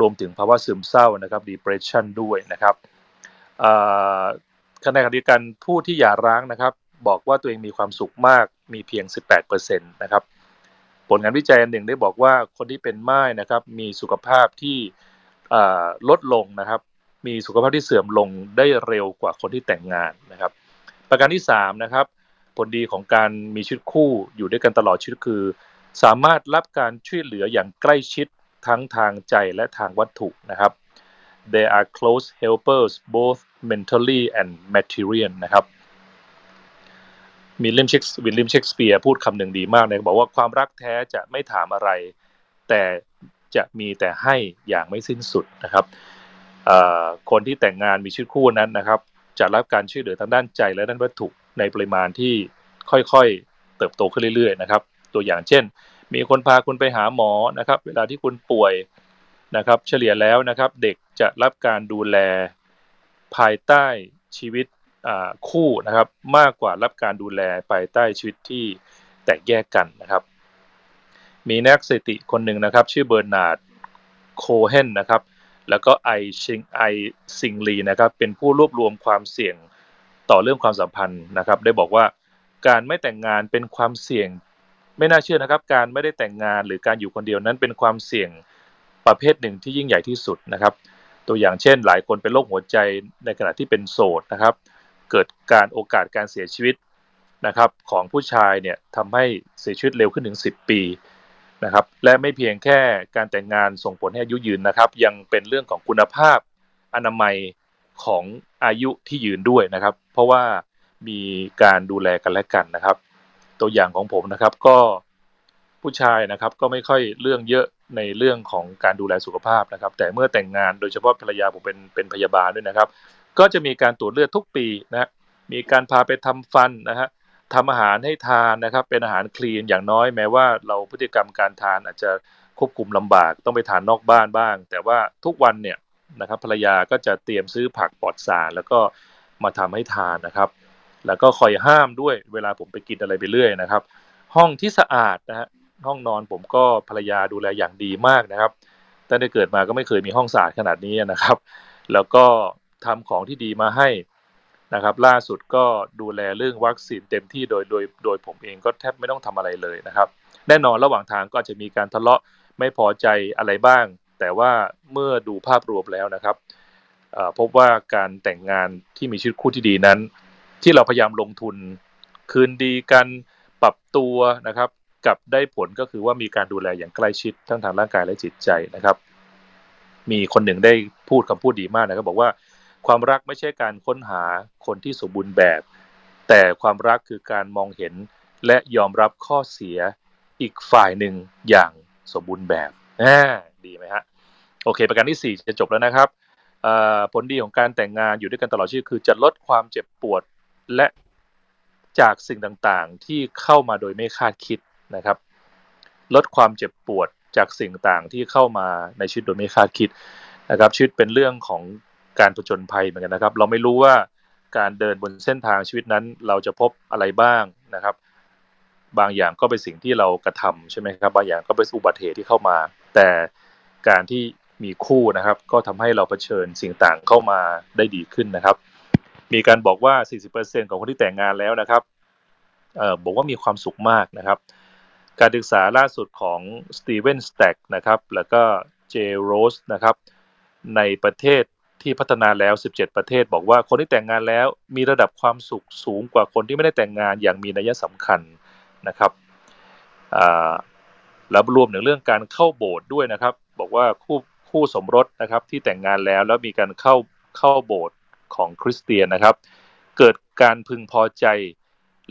รวมถึงภาวะซึมเศร้านะครับ depression ด้วยนะครับขณะเดียวกันผู้ที่หย่าร้างนะครับ บอกว่าตัวเองมีความสุขมากมีเพียง 18%นะครับผลงานวิจัยอันหนึ่งได้บอกว่าคนที่เป็นม่ายนะครับมีสุขภาพที่ ลดลงนะครับ มีสุขภาพที่เสื่อมลงได้เร็วกว่าคนที่แต่งงานนะครับ ประการที่3นะครับผลดีของการมีชีวิตคู่อยู่ด้วยกันตลอดชีวิตคือ สามารถรับการช่วยเหลืออย่างใกล้ชิดทั้งทางใจและทางวัตถุนะครับ they are close helpers both mentally and material นะครับมีลิมเชควิลลิมเชคสเปียร์พูดคำหนึ่งดีมากเลยบอกว่าความรักแท้จะไม่ถามอะไร แต่ จะมีแต่ให้อย่างไม่สิ้นสุดนะครับคนที่แต่งงานมีชีวิตคู่นั้นนะครับ จะรับการช่วยเหลือทางด้านใจและด้านวัตถุในปริมาณที่ค่อยๆเติบโตขึ้นเรื่อยๆนะครับ ตัวอย่างเช่น มีคนพาคุณไปหาหมอนะครับ เวลาที่คุณป่วยนะครับ เฉลี่ยแล้วนะครับ เด็กจะรับการดูแลภายใต้ชีวิตคู่นะครับ มากกว่ารับการดูแลภายใต้ชีวิตที่แตกแยกกันนะครับ มีนักสถิติคนหนึ่งนะครับ ชื่อเบอร์นาร์ดโคเฮนนะครับ แล้วก็ไอชิงไอซิงลีนะครับ เป็นผู้รวบรวมความเสี่ยงต่อเรื่องความสัมพันธ์นะครับ ได้บอกว่าการไม่แต่งงานเป็นความเสี่ยง ไม่น่าเชื่อนะครับ การไม่ได้แต่งงานหรือการอยู่คนเดียวนั้นเป็นความเสี่ยงประเภทหนึ่งที่ยิ่งใหญ่ที่สุดนะครับ ตัวอย่างเช่น หลายคนเป็นโรคหัวใจในขณะที่เป็นโสดนะครับ เกิดการโอกาสการเสียชีวิตนะครับ ของผู้ชายเนี่ยทำให้เสียชีวิตเร็วขึ้นถึง 10 ปี นะครับและไม่เพียงแค่การแต่งงานส่งผลให้อายุยืนนะครับ ยังเป็นเรื่องของคุณภาพอนามัยของอายุที่ยืนด้วยนะครับ เพราะว่ามีการดูแลกันและกันนะครับ ตัวอย่างของผมนะครับก็ผู้ชายนะครับก็ไม่ค่อยเรื่องเยอะในเรื่องของการดูแลสุขภาพนะครับ แต่เมื่อแต่งงานโดยเฉพาะภรรยาผมเป็นเป็นพยาบาลด้วยนะครับ ก็จะมีการตรวจเลือดทุกปีนะมีการพาไปทำฟันนะฮะ ทำอาหารให้ทานนะครับ เป็นอาหารคลีนอย่างน้อยแม้ว่าเราพฤติกรรมการทานอาจจะควบคุมลำบากต้องไปทานนอกบ้านบ้าง แต่ว่าทุกวันเนี่ยนะครับภรรยาก็จะเตรียมซื้อผักปลอดสารแล้วก็มาทำให้ทานนะครับ แล้วก็คอยห้ามด้วยเวลาผมไปกินอะไรไปเรื่อยนะครับ ห้องที่สะอาดนะฮะห้องนอนผมก็ภรรยาดูแลอย่างดีมากนะครับตั้งแต่เกิดมาก็ไม่เคยมีห้องสะอาดขนาดนี้นะครับ แล้วก็ทำของที่ดีมาให้ นะครับล่าสุดก็ดูแลเรื่องวัคซีนเต็มที่โดยโดยโดยผมเองก็แทบไม่ต้องทำอะไรเลยนะครับ แน่นอนระหว่างทางก็จะมีการทะเลาะไม่พอใจอะไรบ้าง แต่ว่าเมื่อดูภาพรวมแล้วนะครับพบว่าการแต่งงานที่มีชีวิตคู่ที่ดีนั้น ที่เราพยายามลงทุนคืนดีกันปรับตัวนะครับกับได้ผลก็คือว่ามีการดูแลอย่างใกล้ชิดทั้งทางร่างกายและจิตใจนะครับ มีคนหนึ่งได้พูดคำพูดดีมากนะครับ บอกว่า ความรักไม่ใช่การค้นหาคนที่สมบูรณ์แบบ แต่ความรักคือการมองเห็นและยอมรับข้อเสียอีกฝ่ายหนึ่งอย่างสมบูรณ์แบบดีไหมฮะโอเค ประการที่ 4 จะจบแล้วนะครับผลดีของการแต่งงานอยู่ด้วยกันตลอดชีวิตคือจะลดความเจ็บปวดและจากสิ่งต่างๆที่เข้ามาโดยไม่คาดคิดนะครับ ลดความเจ็บปวดจากสิ่งต่างที่เข้ามาในชีวิตโดยไม่คาดคิดนะครับชีวิตเป็นเรื่องของ การผจญภัยเหมือนกันนะครับ เราไม่รู้ว่าการเดินบนเส้นทางชีวิตนั้น เราจะพบอะไรบ้างนะครับ บางอย่างก็เป็นสิ่งที่เรากระทำใช่ไหมครับ บางอย่างก็เป็นอุบัติเหตุที่เข้ามา แต่การที่มีคู่นะครับ ก็ทำให้เราเผชิญสิ่งต่างเข้ามาได้ดีขึ้นนะครับ มีการบอกว่า 40%ของคนที่แต่งงานแล้วนะครับเอ่อบอกว่ามีความสุขมากนะครับ การศึกษาล่าสุดของสตีเวนสแต็กนะครับ แล้วก็เจโรสนะครับ ในประเทศ ที่พัฒนาแล้ว 17 ประเทศ บอกว่าคนที่แต่งงานแล้วมีระดับความสุขสูงกว่าคนที่ไม่ได้แต่งงานอย่างมีนัยสำคัญนะครับแล้วรวมถึงเรื่องการเข้าโบสถ์ด้วยนะครับ บอกว่าคู่คู่สมรสนะครับที่แต่งงานแล้วแล้วมีการเข้าเข้าโบสถ์ของคริสเตียนนะครับ เกิดการพึงพอใจ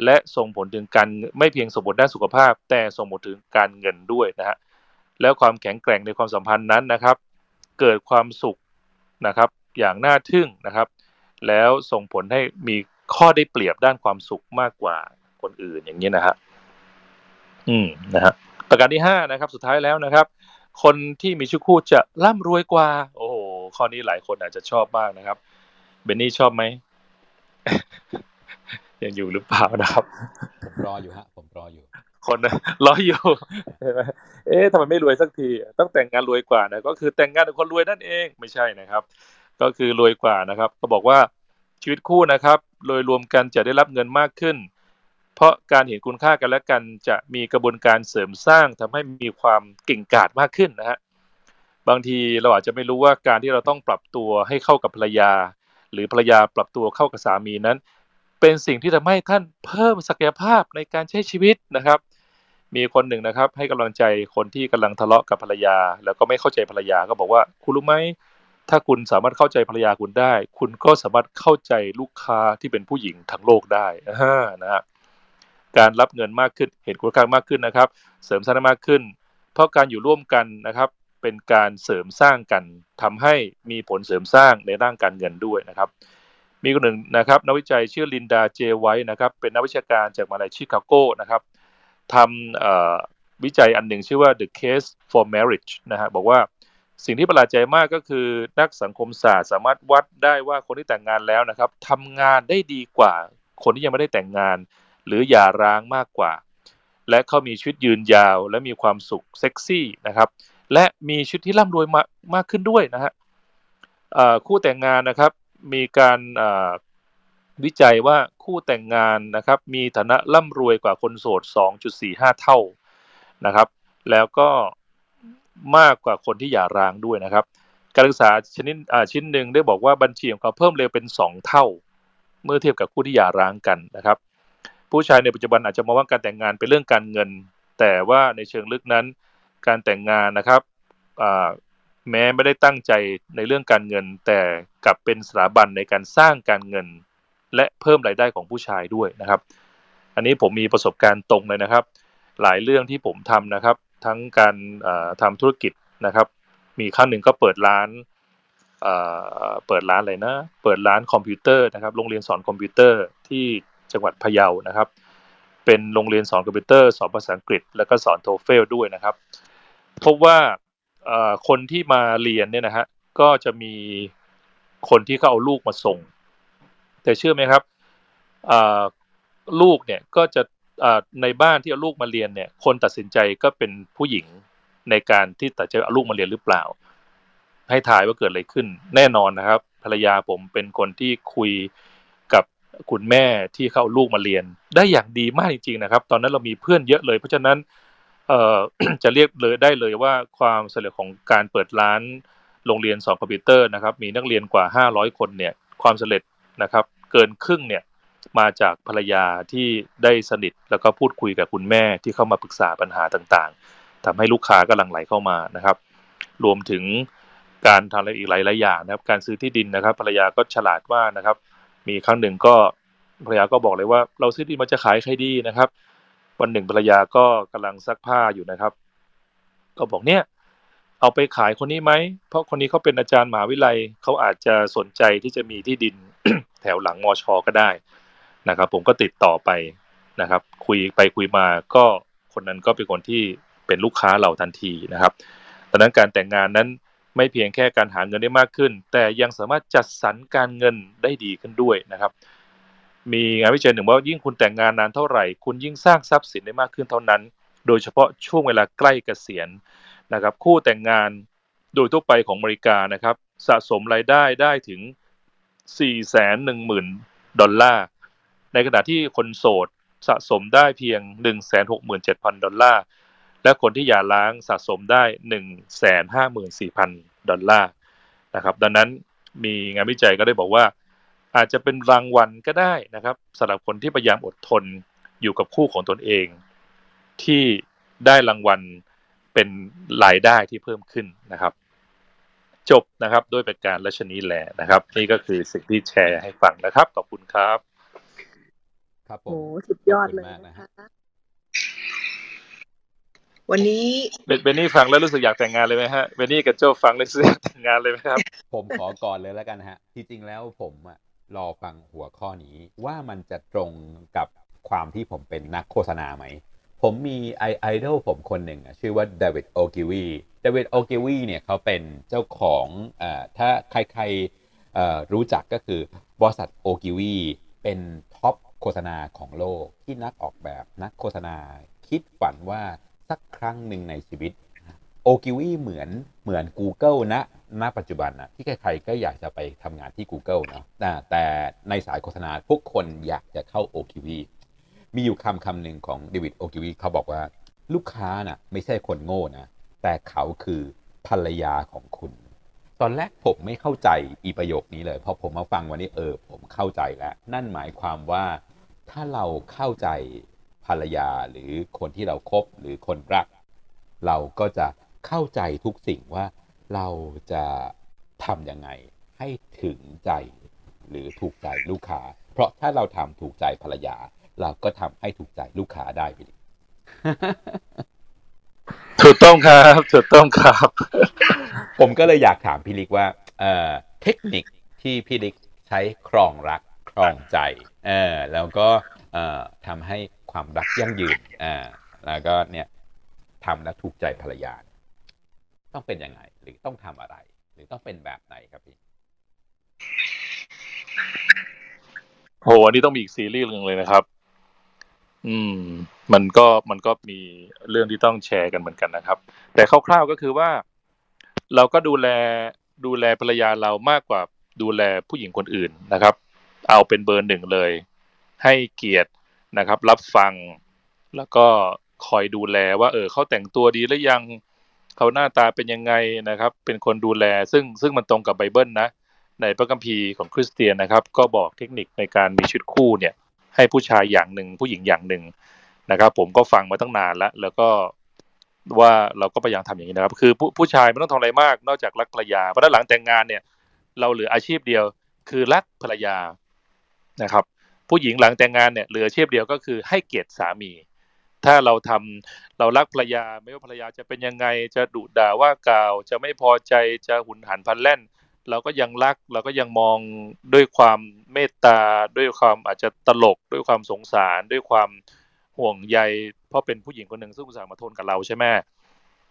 และส่งผลถึงการไม่เพียงส่งผลด้านสุขภาพ แต่ส่งผลถึงการเงินด้วยนะฮะแล้วความแข็งแกร่งในความสัมพันธ์นั้นนะครับ เกิดความสุขนะครับ อย่างน่าทึ่งนะครับ แล้วส่งผลให้มีข้อได้เปรียบด้านความสุขมากกว่าคนอื่นอย่างนี้นะฮะอืมนะฮะประการที่ห้านะครับ สุดท้ายแล้วนะครับ คนที่มีชื่อคู่จะร่ำรวยกว่า โอ้โหข้อนี้หลายคนอาจจะชอบมากนะครับเบนนี่ชอบไหมยังอยู่หรือเปล่านะครับผมรออยู่ฮะผมรออยู่คนนะรออยู่ใช่ไหมเอ๊ะทำไมไม่รวยสักที ต้องแต่งงานรวยกว่านะ ก็คือแต่งงานกับคนรวยนั่นเอง ไม่ใช่นะครับ ก็คือรวยกว่านะครับ ก็บอกว่าชีวิตคู่นะครับ โดยรวมกันจะได้รับเงินมากขึ้น เพราะการเห็นคุณค่ากันและกันจะมีกระบวนการเสริมสร้างทำให้มีความเก่งกาจมากขึ้นนะฮะบางทีเราอาจจะไม่รู้ว่าการที่เราต้องปรับตัวให้เข้ากับภรรยา หรือภรรยาปรับตัวเข้ากับสามีนั้น เป็นสิ่งที่ทำให้ท่านเพิ่มศักยภาพในการใช้ชีวิตนะครับ มีคนหนึ่งนะครับ ให้กำลังใจคนที่กำลังทะเลาะกับภรรยา แล้วก็ไม่เข้าใจภรรยาก็บอกว่าคุณรู้ไหม ถ้าคุณสามารถเข้าใจภรรยาคุณได้ คุณก็สามารถเข้าใจลูกค้าที่เป็นผู้หญิงทั้งโลกได้นะฮะการรับเงินมากขึ้นเห็นคุณค่ามากขึ้นนะครับ เสริมสร้างมากขึ้น เพราะการอยู่ร่วมกันนะครับ เป็นการเสริมสร้างกันทำให้มีผลเสริมสร้างในด้านการเงินด้วยนะครับ มีคนหนึ่งนะครับ นักวิจัยชื่อลินดาเจไว้นะครับ เป็นนักวิชาการจากมหาลัยชิคาโกนะครับทำวิจัยอันหนึ่งชื่อว่า the case for marriage นะฮะบอกว่า สิ่งที่ประหลาดใจมากก็คือนักสังคมศาสตร์สามารถวัดได้ว่าคนที่แต่งงานแล้วนะครับทำงานได้ดีกว่า คนที่ยังไม่ได้แต่งงาน หรือหย่าร้างมากกว่า และเขามีชีวิตยืนยาว และมีความสุขเซ็กซี่นะครับ และมีชีวิตที่ร่ำรวยมามากขึ้นด้วยนะฮะคู่แต่งงานนะครับมีการวิจัยว่าคู่แต่งงานนะครับ มีฐานะร่ำรวยกว่าคนโสด 2.45 เท่านะครับ แล้วก็ มากกว่าคนที่หย่าร้างด้วยนะครับ การศึกษาชนิดชิ้นหนึ่งได้บอกว่าบัญชีของเขาเพิ่มเร็วเป็น 2 เท่า เมื่อเทียบกับคู่ที่หย่าร้างกันนะครับ ผู้ชายในปัจจุบันอาจจะมองว่าการแต่งงานเป็นเรื่องการเงิน แต่ว่าในเชิงลึกนั้น การแต่งงานนะครับแม้ไม่ได้ตั้งใจในเรื่องการเงิน แต่กลับเป็นสถาบันในการสร้างการเงิน และเพิ่มรายได้ของผู้ชายด้วยนะครับ อันนี้ผมมีประสบการณ์ตรงเลยนะครับ หลายเรื่องที่ผมทำนะครับ ทั้งการทำธุรกิจนะครับ มีครั้งหนึ่งก็เปิดร้านเปิดร้านอะไรนะ เปิดร้านคอมพิวเตอร์นะครับ โรงเรียนสอนคอมพิวเตอร์ที่จังหวัดพะเยานะครับ เป็นโรงเรียนสอนคอมพิวเตอร์สอนภาษาอังกฤษ แล้วก็สอน TOEFL ด้วยนะครับ พบว่าคนที่มาเรียนเนี่ยนะฮะก็จะมีคนที่เขาเอาลูกมาส่ง แต่เชื่อไหมครับลูกเนี่ยก็จะ ในบ้านที่เอาลูกมาเรียนเนี่ย คนตัดสินใจก็เป็นผู้หญิงในการที่ตัดใจเอาลูกมาเรียนหรือเปล่า ให้ถ่ายว่าเกิดอะไรขึ้น แน่นอนนะครับ ภรรยาผมเป็นคนที่คุยกับคุณแม่ที่เขาเอาลูกมาเรียน ได้อย่างดีมากจริงๆนะครับ ตอนนั้นเรามีเพื่อนเยอะเลย เพราะฉะนั้นเอ่อจะเรียกเลยได้เลยว่าความสำเร็จของการเปิดร้านโรงเรียนสอนคอมพิวเตอร์นะครับ มีนักเรียนกว่า 500 คนเนี่ย ความสำเร็จนะครับ เกินครึ่งเนี่ย มาจากภรรยาที่ได้สนิทแล้วก็พูดคุยกับคุณแม่ที่เข้ามาปรึกษาปัญหาต่างๆทำให้ลูกค้าก็หลั่งไหลเข้ามานะครับ รวมถึงการทำอะไรอีกหลายๆอย่างนะครับ การซื้อที่ดินนะครับ ภรรยาก็ฉลาดว่านะครับ มีครั้งหนึ่งก็ภรรยาก็บอกเลยว่า เราซื้อที่มันจะขายใครดีนะครับ วันหนึ่งภรรยาก็กำลังซักผ้าอยู่นะครับ ก็บอกเนี่ยเอาไปขายคนนี้ไหม เพราะคนนี้เขาเป็นอาจารย์มหาวิทยาลัยเขาอาจจะสนใจที่จะมีที่ดินแถวหลังมอชอก็ได้ นะครับ ผมก็ติดต่อไปนะครับ คุยไปคุยมาก็คนนั้นก็เป็นคนที่เป็นลูกค้าเราทันทีนะครับดังนั้นการแต่งงานนั้นไม่เพียงแค่การหาเงินได้มากขึ้น แต่ยังสามารถจัดสรรการเงินได้ดีขึ้นด้วยนะครับ มีงานวิจัยหนึ่งว่ายิ่งคุณแต่งงานนานเท่าไหร่ คุณยิ่งสร้างทรัพย์สินได้มากขึ้นเท่านั้น โดยเฉพาะช่วงเวลาใกล้เกษียณนะครับ คู่แต่งงานโดยทั่วไปของอเมริกานะครับ สะสมรายได้ได้ถึง410,000 ดอลลาร์ ในขณะที่คนโสดสะสมได้เพียง 167,000 ดอลลาร์ และคนที่หย่าร้างสะสมได้ 154,000 ดอลลาร์นะครับดังนั้นมีงานวิจัยก็ได้บอกว่า อาจจะเป็นรางวัลก็ได้นะครับสำหรับคนที่พยายามอดทนอยู่กับคู่ของตนเอง ที่ได้รางวัลเป็นรายได้ที่เพิ่มขึ้นนะครับ จบนะครับด้วยประการละชนีแหละนะครับ นี่ก็คือสิ่งที่แชร์ให้ฟังนะครับ ขอบคุณครับ ครับผมโอ้สุดยอดเลยนะคะวันนี้เบนนี่ฟังแล้วรู้สึกอยากแต่งงานเลยไหมฮะเบนนี่กับโจฟังแล้วรู้สึกอยากแต่งงานเลยไหมครับ ผมขอก่อนเลยแล้วกันฮะ ที่จริงแล้วผมอะรอฟังหัวข้อนี้ว่ามันจะตรงกับความที่ผมเป็นนักโฆษณาไหม ผมมีไอไอดอลผมคนหนึ่งอะชื่อว่าเดวิดโอกิวีเดวิดโอกิวีเนี่ยเขาเป็นเจ้าของเอ่อถ้าใครๆเอ่อรู้จักก็คือบริษัทโอกิวีเป็นท็อป โฆษณาของโลกที่นักออกแบบนักโฆษณาคิดฝันว่าสักครั้งหนึ่งในชีวิตโอกิวีเหมือนเหมือน Google นะณปัจจุบันนะที่ใครๆก็อยากจะไปทำงานที่ Google เนาะแต่ในสายโฆษณาทุกคนอยากจะเข้าโอกิวีมีอยู่คำคำหนึ่งของเดวิดโอกิวีเขาบอกว่าลูกค้าน่ะไม่ใช่คนโง่นะแต่เขาคือภรรยาของคุณ ตอนแรกผมไม่เข้าใจอีประโยคนี้เลยพอผมมาฟังวันนี้เออผมเข้าใจแล้ว นั่นหมายความว่า ถ้าเราเข้าใจภรรยาหรือคนที่เราครบหรือคนรัก เราก็จะเข้าใจทุกสิ่งว่าเราจะทำยังไงให้ถึงใจหรือถูกใจลูกค้า เพราะถ้าเราทำถูกใจภรรยา เราก็ทำให้ถูกใจลูกค้าได้ไปดิถูกต้องครับถูกต้องครับ ผมก็เลยอยากถามพี่ลิกว่าเอ่อเทคนิคที่พี่ลิกใช้ครองรักครองใจ เออแล้วก็เอ่อทำให้ความรักยั่งยืนอ่าแล้วก็เนี่ยทำแล้วถูกใจภรรยา ต้องเป็นยังไง หรือต้องทำอะไร หรือต้องเป็นแบบไหนครับพี่โหอันนี้ต้องมีอีกซีรีส์หนึ่งเลยนะครับ อืม มันก็มันก็มีเรื่องที่ต้องแชร์กันเหมือนกันนะครับ แต่คร่าวๆก็คือว่า เราก็ดูแลดูแลภรรยาเรามากกว่าดูแลผู้หญิงคนอื่นนะครับ เอาเป็นเบอร์หนึ่งเลย ให้เกียรตินะครับ รับฟัง แล้วก็คอยดูแลว่า เออเขาแต่งตัวดีหรือยังเขาหน้าตาเป็นยังไงนะครับ เป็นคนดูแล ซึ่งซึ่งมันตรงกับไบเบิลนะ ในพระคัมภีร์ของคริสเตียนนะครับ ก็บอกเทคนิคในการมีชีวิตคู่เนี่ย ให้ผู้ชายอย่างหนึ่งผู้หญิงอย่างหนึ่งนะครับ ผมก็ฟังมาตั้งนานแล้ว แล้วก็ว่าเราก็พยายามทำอย่างนี้นะครับ คือผู้ผู้ชายไม่ต้องทำอะไรมาก นอกจากรักภรรยาเพราะด้านหลังแต่งงานเนี่ย เราเหลืออาชีพเดียว คือรักภรรยา นะครับ ผู้หญิงหลังแต่งงานเนี่ยเหลืออาชีพเดียวก็คือให้เกียรติสามี ถ้าเราทำเรารักภรรยาไม่ว่าภรรยาจะเป็นยังไงจะดุด่าว่ากล่าว จะไม่พอใจจะหุนหันพันแล่น เราก็ยังรักเราก็ยังมองด้วยความเมตตาด้วยความอาจจะตลกด้วยความสงสารด้วยความห่วงใย เพราะเป็นผู้หญิงคนหนึ่งซึ่งอุตส่าห์มาทนกับเราใช่ไหม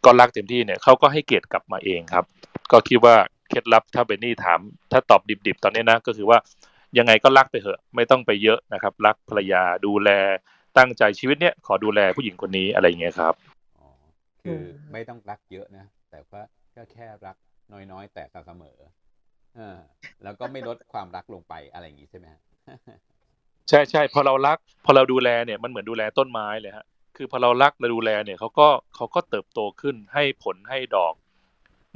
ก็รักเต็มที่เนี่ยเขาก็ให้เกียรติกลับมาเองครับ ก็คิดว่าเคล็ดลับถ้าเบนนี่ถาม ถ้าตอบดิบๆ ตอนนี้นะ ก็คือว่า ยังไงก็รักไปเถอะ ไม่ต้องไปเยอะนะครับ รักภรรยาดูแลตั้งใจชีวิตเนี้ยขอดูแลผู้หญิงคนนี้อะไรอย่างเงี้ยครับอ๋อคือไม่ต้องรักเยอะนะ แต่ว่าก็แค่รักน้อยๆ แต่เสมอเออแล้วก็ไม่ลดความรักลงไปอะไรอย่างนี้ใช่ไหมฮะใช่ใช่พอเรารัก พอเราดูแลเนี่ยมันเหมือนดูแลต้นไม้เลยฮะคือพอเรารักและดูแลเนี่ยเขาก็เขาก็เติบโตขึ้นให้ผลให้ดอก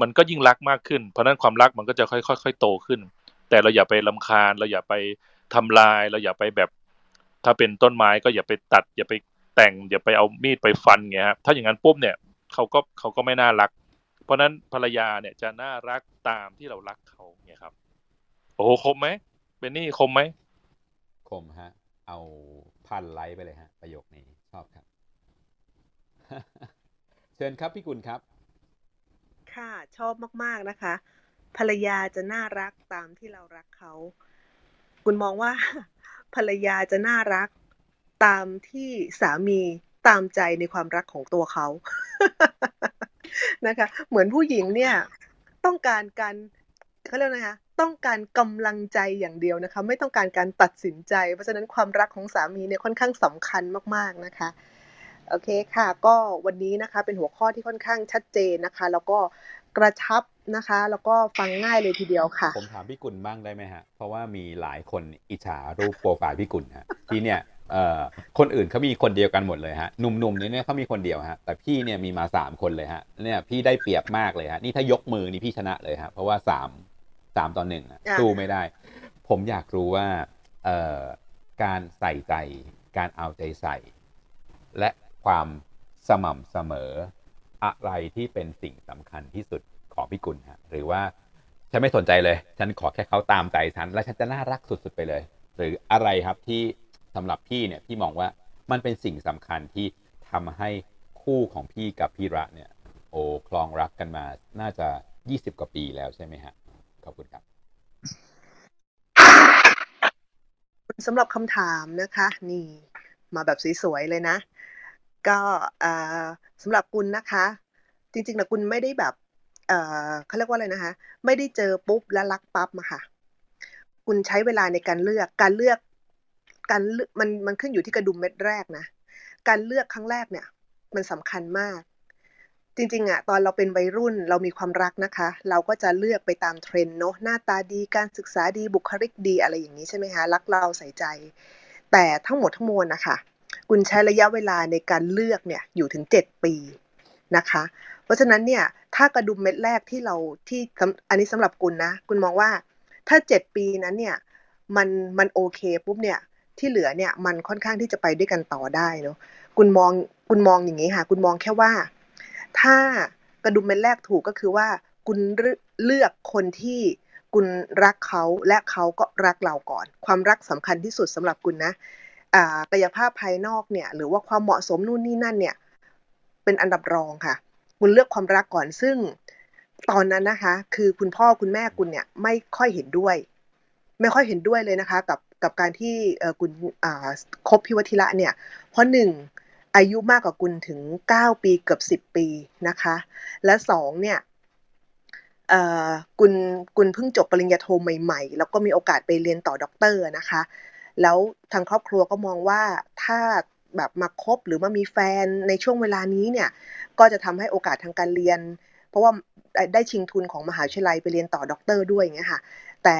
มันก็ยิ่งรักมากขึ้น เพราะฉะนั้นความรักมันก็จะค่อยๆค่อยๆโตขึ้น แต่เราอย่าไปลำคาญ เราอย่าไปทำลาย เราอย่าไปแบบ ถ้าเป็นต้นไม้ก็อย่าไปตัด อย่าไปแต่ง อย่าไปเอามีดไปฟันเงี้ยครับถ้าอย่างนั้นปุ๊บเนี่ยเขาก็เขาก็ไม่น่ารัก เพราะฉะนั้นภรรยาเนี่ยจะน่ารักตามที่เรารักเขาเนี่ยครับ โอ้โหคมไหมเบนนี่คมไหมคมฮะ เอาพันไลค์ไปเลยฮะ ประโยคนี้ชอบครับ เชิญครับพี่กุลครับ ค่ะชอบมากๆนะคะ ภรรยาจะน่ารักตามที่เรารักเขา คุณมองว่า ภรรยาจะน่ารักตามที่สามีตามใจในความรักของตัวเขา นะคะ เหมือนผู้หญิงเนี่ย ต้องการการเขาเรียกนะคะต้องการกำลังใจอย่างเดียวนะคะ ไม่ต้องการการตัดสินใจ เพราะฉะนั้นความรักของสามีเนี่ยค่อนข้างสำคัญมากๆนะคะโอเคค่ะ ก็วันนี้นะคะเป็นหัวข้อที่ค่อนข้างชัดเจนนะคะ แล้วก็กระชับ นะคะ แล้วก็ฟังง่ายเลยทีเดียวค่ะ ผมถามพี่กุลบ้างได้ไหมฮะ เพราะว่ามีหลายคนอิจฉารูปโปรไฟล์พี่กุลฮะที่เนี่ยเอ่อคนอื่นเขามีคนเดียวกันหมดเลยฮะหนุ่มๆเนี่ยเขามีคนเดียวฮะแต่พี่เนี่ยมีมาสามคนเลยฮะเนี่ยพี่ได้เปรียบมากเลยฮะนี่ถ้ายกมือนี่พี่ชนะเลยฮะเพราะว่าสามสามต่อหนึ่งอะอะสู้ไม่ได้ ผมอยากรู้ว่าเอ่อการใส่ใจ การเอาใจใส่ และความสม่ำเสมออะไรที่เป็นสิ่งสำคัญที่สุด ของพี่กุลฮะหรือว่าฉันไม่สนใจเลย ฉันขอแค่เขาตามใจฉัน และฉันจะน่ารักสุดๆไปเลย หรืออะไรครับที่สำหรับพี่เนี่ยพี่มองว่ามันเป็นสิ่งสำคัญที่ทำให้คู่ของพี่กับพี่ระเนี่ย โอ้คลองรักกันมา น่าจะ20กว่าปีแล้วใช่ไหมฮะขอบคุณครับสำหรับคำถามนะคะ นี่มาแบบสวยๆเลยนะ ก็สำหรับคุณนะคะ จริงๆนะคุณไม่ได้แบบ เเขาเรียกว่าอะไรนะคะ ไม่ได้เจอปุ๊บแล้วรักปั๊บมาค่ะ คุณใช้เวลาในการเลือกการเลือก การเลือกมันมันขึ้นอยู่ที่กระดุมเม็ดแรกนะ การเลือกครั้งแรกเนี่ย มันสำคัญมาก จริงๆอะตอนเราเป็นวัยรุ่นเรามีความรักนะคะ เราก็จะเลือกไปตามเทรนเนาะหน้าตาดีการศึกษาดีบุคลิกดีอะไรอย่างนี้ใช่ไหมคะรักเราใส่ใจ แต่ทั้งหมดทั้งมวลนะคะคุณใช้ระยะเวลาในการเลือกเนี่ยอยู่ถึง 7 ปีนะคะ เพราะฉะนั้นเนี่ยถ้ากระดุมเม็ดแรกที่เราที่อันนี้สำหรับคุณนะคุณมองว่าถ้า7ปีนั้นเนี่ยมันมันโอเคปุ๊บเนี่ยที่เหลือเนี่ยมันค่อนข้างที่จะไปด้วยกันต่อได้เนาะคุณมองคุณมองอย่างนี้ค่ะ คุณมองแค่ว่า ถ้ากระดุมเม็ดแรกถูกก็คือว่าคุณเลือกคนที่คุณรักเขาและเขาก็รักเราก่อน ความรักสำคัญที่สุดสำหรับคุณนะกายภาพภายนอกเนี่ย หรือว่าความเหมาะสมนู่นนี่นั่นเนี่ย เป็นอันดับรองค่ะ คุณเลือกความรักก่อนซึ่งตอนนั้นนะคะ คือคุณพ่อคุณแม่คุณเนี่ยไม่ค่อยเห็นด้วย ไม่ค่อยเห็นด้วยเลยนะคะ กับกับการที่คุณคบพิวทิระเนี่ย เพราะหนึ่งอายุมากกว่าคุณถึงเก้าปีเกือบสิบปีนะคะ และสองเนี่ยคุณคุณเพิ่งจบปริญญาโทใหม่ๆ แล้วก็มีโอกาสไปเรียนต่อด็อกเตอร์นะคะ แล้วทางครอบครัวก็มองว่าถ้าแบบมาคบหรือมามีแฟนในช่วงเวลานี้เนี่ย ก็จะทำให้โอกาสทางการเรียน เพราะว่าได้ชิงทุนของมหาวิทยาลัยไปเรียนต่อด็อกเตอร์ด้วยอย่างเงี้ยค่ะ แต่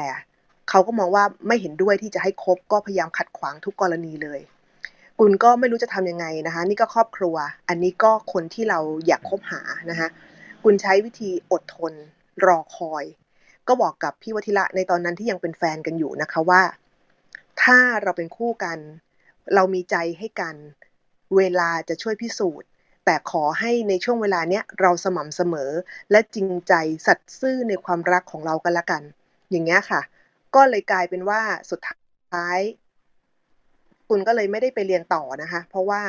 เขาก็มองว่าไม่เห็นด้วยที่จะให้ครบก็พยายามขัดขวางทุกกรณีเลยคุณก็ไม่รู้จะทำยังไงนะคะ นี่ก็ครอบครัว อันนี้ก็คนที่เราอยากคบหานะคะคุณใช้วิธีอดทนรอคอย ก็บอกกับพี่วัทิระในตอนนั้นที่ยังเป็นแฟนกันอยู่นะคะว่า ถ้าเราเป็นคู่กัน เรามีใจให้กัน เวลาจะช่วยพิสูจน์ แต่ขอให้ในช่วงเวลาเนี้ยเราสม่ำเสมอ และจริงใจสัตย์ซื่อในความรักของเรากันละกัน อย่างเงี้ยค่ะ ก็เลยกลายเป็นว่าสุดท้าย คุณก็เลยไม่ได้ไปเรียนต่อนะคะ เพราะว่า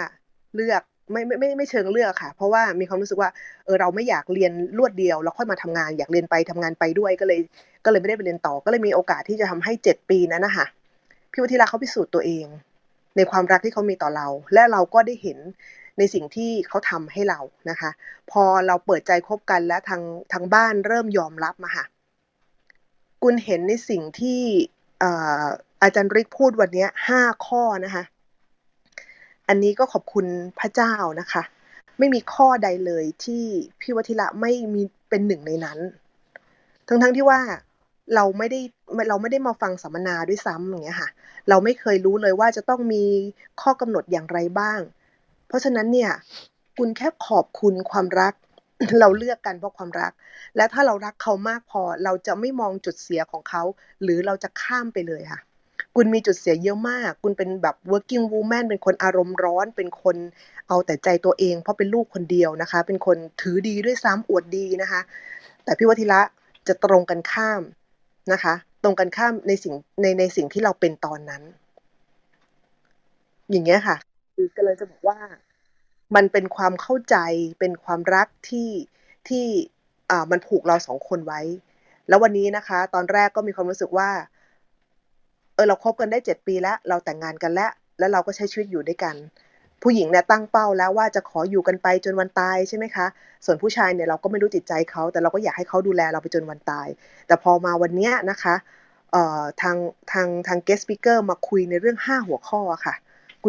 เลือกไม่ไม่ไม่ไม่เชิงเลือกค่ะ เพราะว่ามีความรู้สึกว่าเออเราไม่อยากเรียนรวดเดียวแล้วค่อยมาทำงานอยากเรียนไปทำงานไปด้วยก็เลย ก็เลยไม่ได้ไปเรียนต่อ ก็เลยมีโอกาสที่จะทำให้เจ็ดปีนั้นนะคะพี่วัทิราเขาพิสูจน์ตัวเอง ในความรักที่เขามีต่อเรา และเราก็ได้เห็น ในสิ่งที่เขาทำให้เรานะคะ พอเราเปิดใจคบกันและทางทางบ้านเริ่มยอมรับมาค่ะคุณเห็นในสิ่งที่อาจารย์ริกพูดวันนี้ห้าข้อนะคะ อันนี้ก็ขอบคุณพระเจ้านะคะ ไม่มีข้อใดเลยที่พี่วัทิระไม่มีเป็นหนึ่งในนั้น ทั้งๆทที่ว่าเราไม่ได้เราไม่ได้มาฟังสัมมนาด้วยซ้ำอย่างเงี้ยค่ะ เราไม่เคยรู้เลยว่าจะต้องมีข้อกำหนดอย่างไรบ้าง เพราะฉะนั้นเนี่ยคุณแค่ขอบคุณความรัก เราเลือกกันเพราะความรัก และถ้าเรารักเขามากพอเราจะไม่มองจุดเสียของเขา หรือเราจะข้ามไปเลยค่ะ คุณมีจุดเสียเยอะมาก คุณเป็นแบบ working woman เป็นคนอารมณ์ร้อน เป็นคนเอาแต่ใจตัวเอง เพราะเป็นลูกคนเดียวนะคะ เป็นคนถือดีด้วยซ้ำอวดดีนะคะ แต่พี่วัทิระจะตรงกันข้ามนะคะ ตรงกันข้ามในสิ่งในในสิ่งที่เราเป็นตอนนั้น อย่างเงี้ยค่ะ คือก็เลยจะบอกว่า มันเป็นความเข้าใจเป็นความรักที่ที่อ่ามันผูกเราสองคนไว้ แล้ววันนี้นะคะ ตอนแรกก็มีความรู้สึกว่าเออเราคบกันได้เจ็ดปีแล้ว เราแต่งงานกันแล้ว แล้วเราก็ใช้ชีวิตอยู่ด้วยกัน ผู้หญิงเนี่ยตั้งเป้าแล้วว่าจะขออยู่กันไปจนวันตายใช่ไหมคะ ส่วนผู้ชายเนี่ยเราก็ไม่รู้จิตใจเขาแต่เราก็อยากให้เขาดูแลเราไปจนวันตาย แต่พอมาวันนี้นะคะเอ่อทางทางทาง guest speaker มาคุยในเรื่อง 5 หัวข้อค่ะ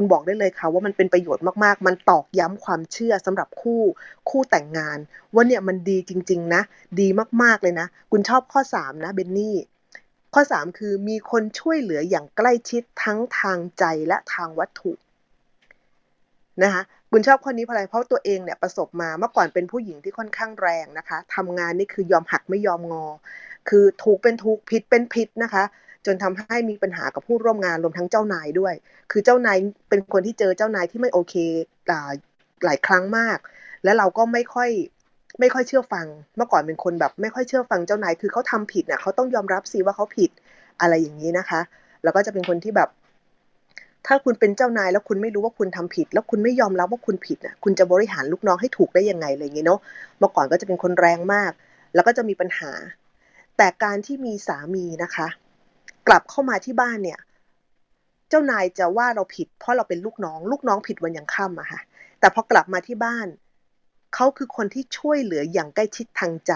คุณบอกได้เลยค่ะว่ามันเป็นประโยชน์มากๆ มันตอกย้ำความเชื่อสำหรับคู่คู่แต่งงาน ว่าเนี่ยมันดีจริง ๆ นะ ดีมากๆเลยนะ คุณชอบข้อ 3 นะเบนนี่ข้อ 3 คือมีคนช่วยเหลืออย่างใกล้ชิดทั้งทางใจและทางวัตถุนะคะคุณชอบข้อนี้เพราะอะไรเพราะตัวเองเนี่ยประสบมาเมื่อก่อนเป็นผู้หญิงที่ค่อนข้างแรงนะคะทำงานนี่คือยอมหักไม่ยอมงอ คือถูกเป็นถูกผิดเป็นผิดนะคะ จนทำให้มีปัญหากับผู้ร่วมงานรวมทั้งเจ้านายด้วย คือเจ้านายเป็นคนที่เจอเจ้านายที่ไม่โอเคหลายครั้งมาก แล้วเราก็ไม่ค่อยไม่ค่อยเชื่อฟัง เมื่อก่อนเป็นคนแบบไม่ค่อยเชื่อฟังเจ้านาย คือเขาทำผิดเน่ยเขาต้องยอมรับสิว่าเขาผิดอะไรอย่างนี้นะคะ แล้วก็จะเป็นคนที่แบบ ถ้าคุณเป็นเจ้านายแล้วคุณไม่รู้ว่าคุณทำผิด แล้วคุณไม่ยอมรับว่าคุณผิดน่ะคุณจะบริหารลูกน้องให้ถูกได้ยังไงอะไรอย่างเงี้เนาะ เมื่อก่อนก็จะเป็นคนแรงมาก แล้วก็จะมีปัญหา แต่การที่มีสามีนะคะ กลับเข้ามาที่บ้านเนี่ย เจ้านายจะว่าเราผิด เพราะเราเป็นลูกน้อง ลูกน้องผิดวันยังค่ำอะค่ะ แต่พอกลับมาที่บ้านเขาคือคนที่ช่วยเหลืออย่างใกล้ชิดทางใจ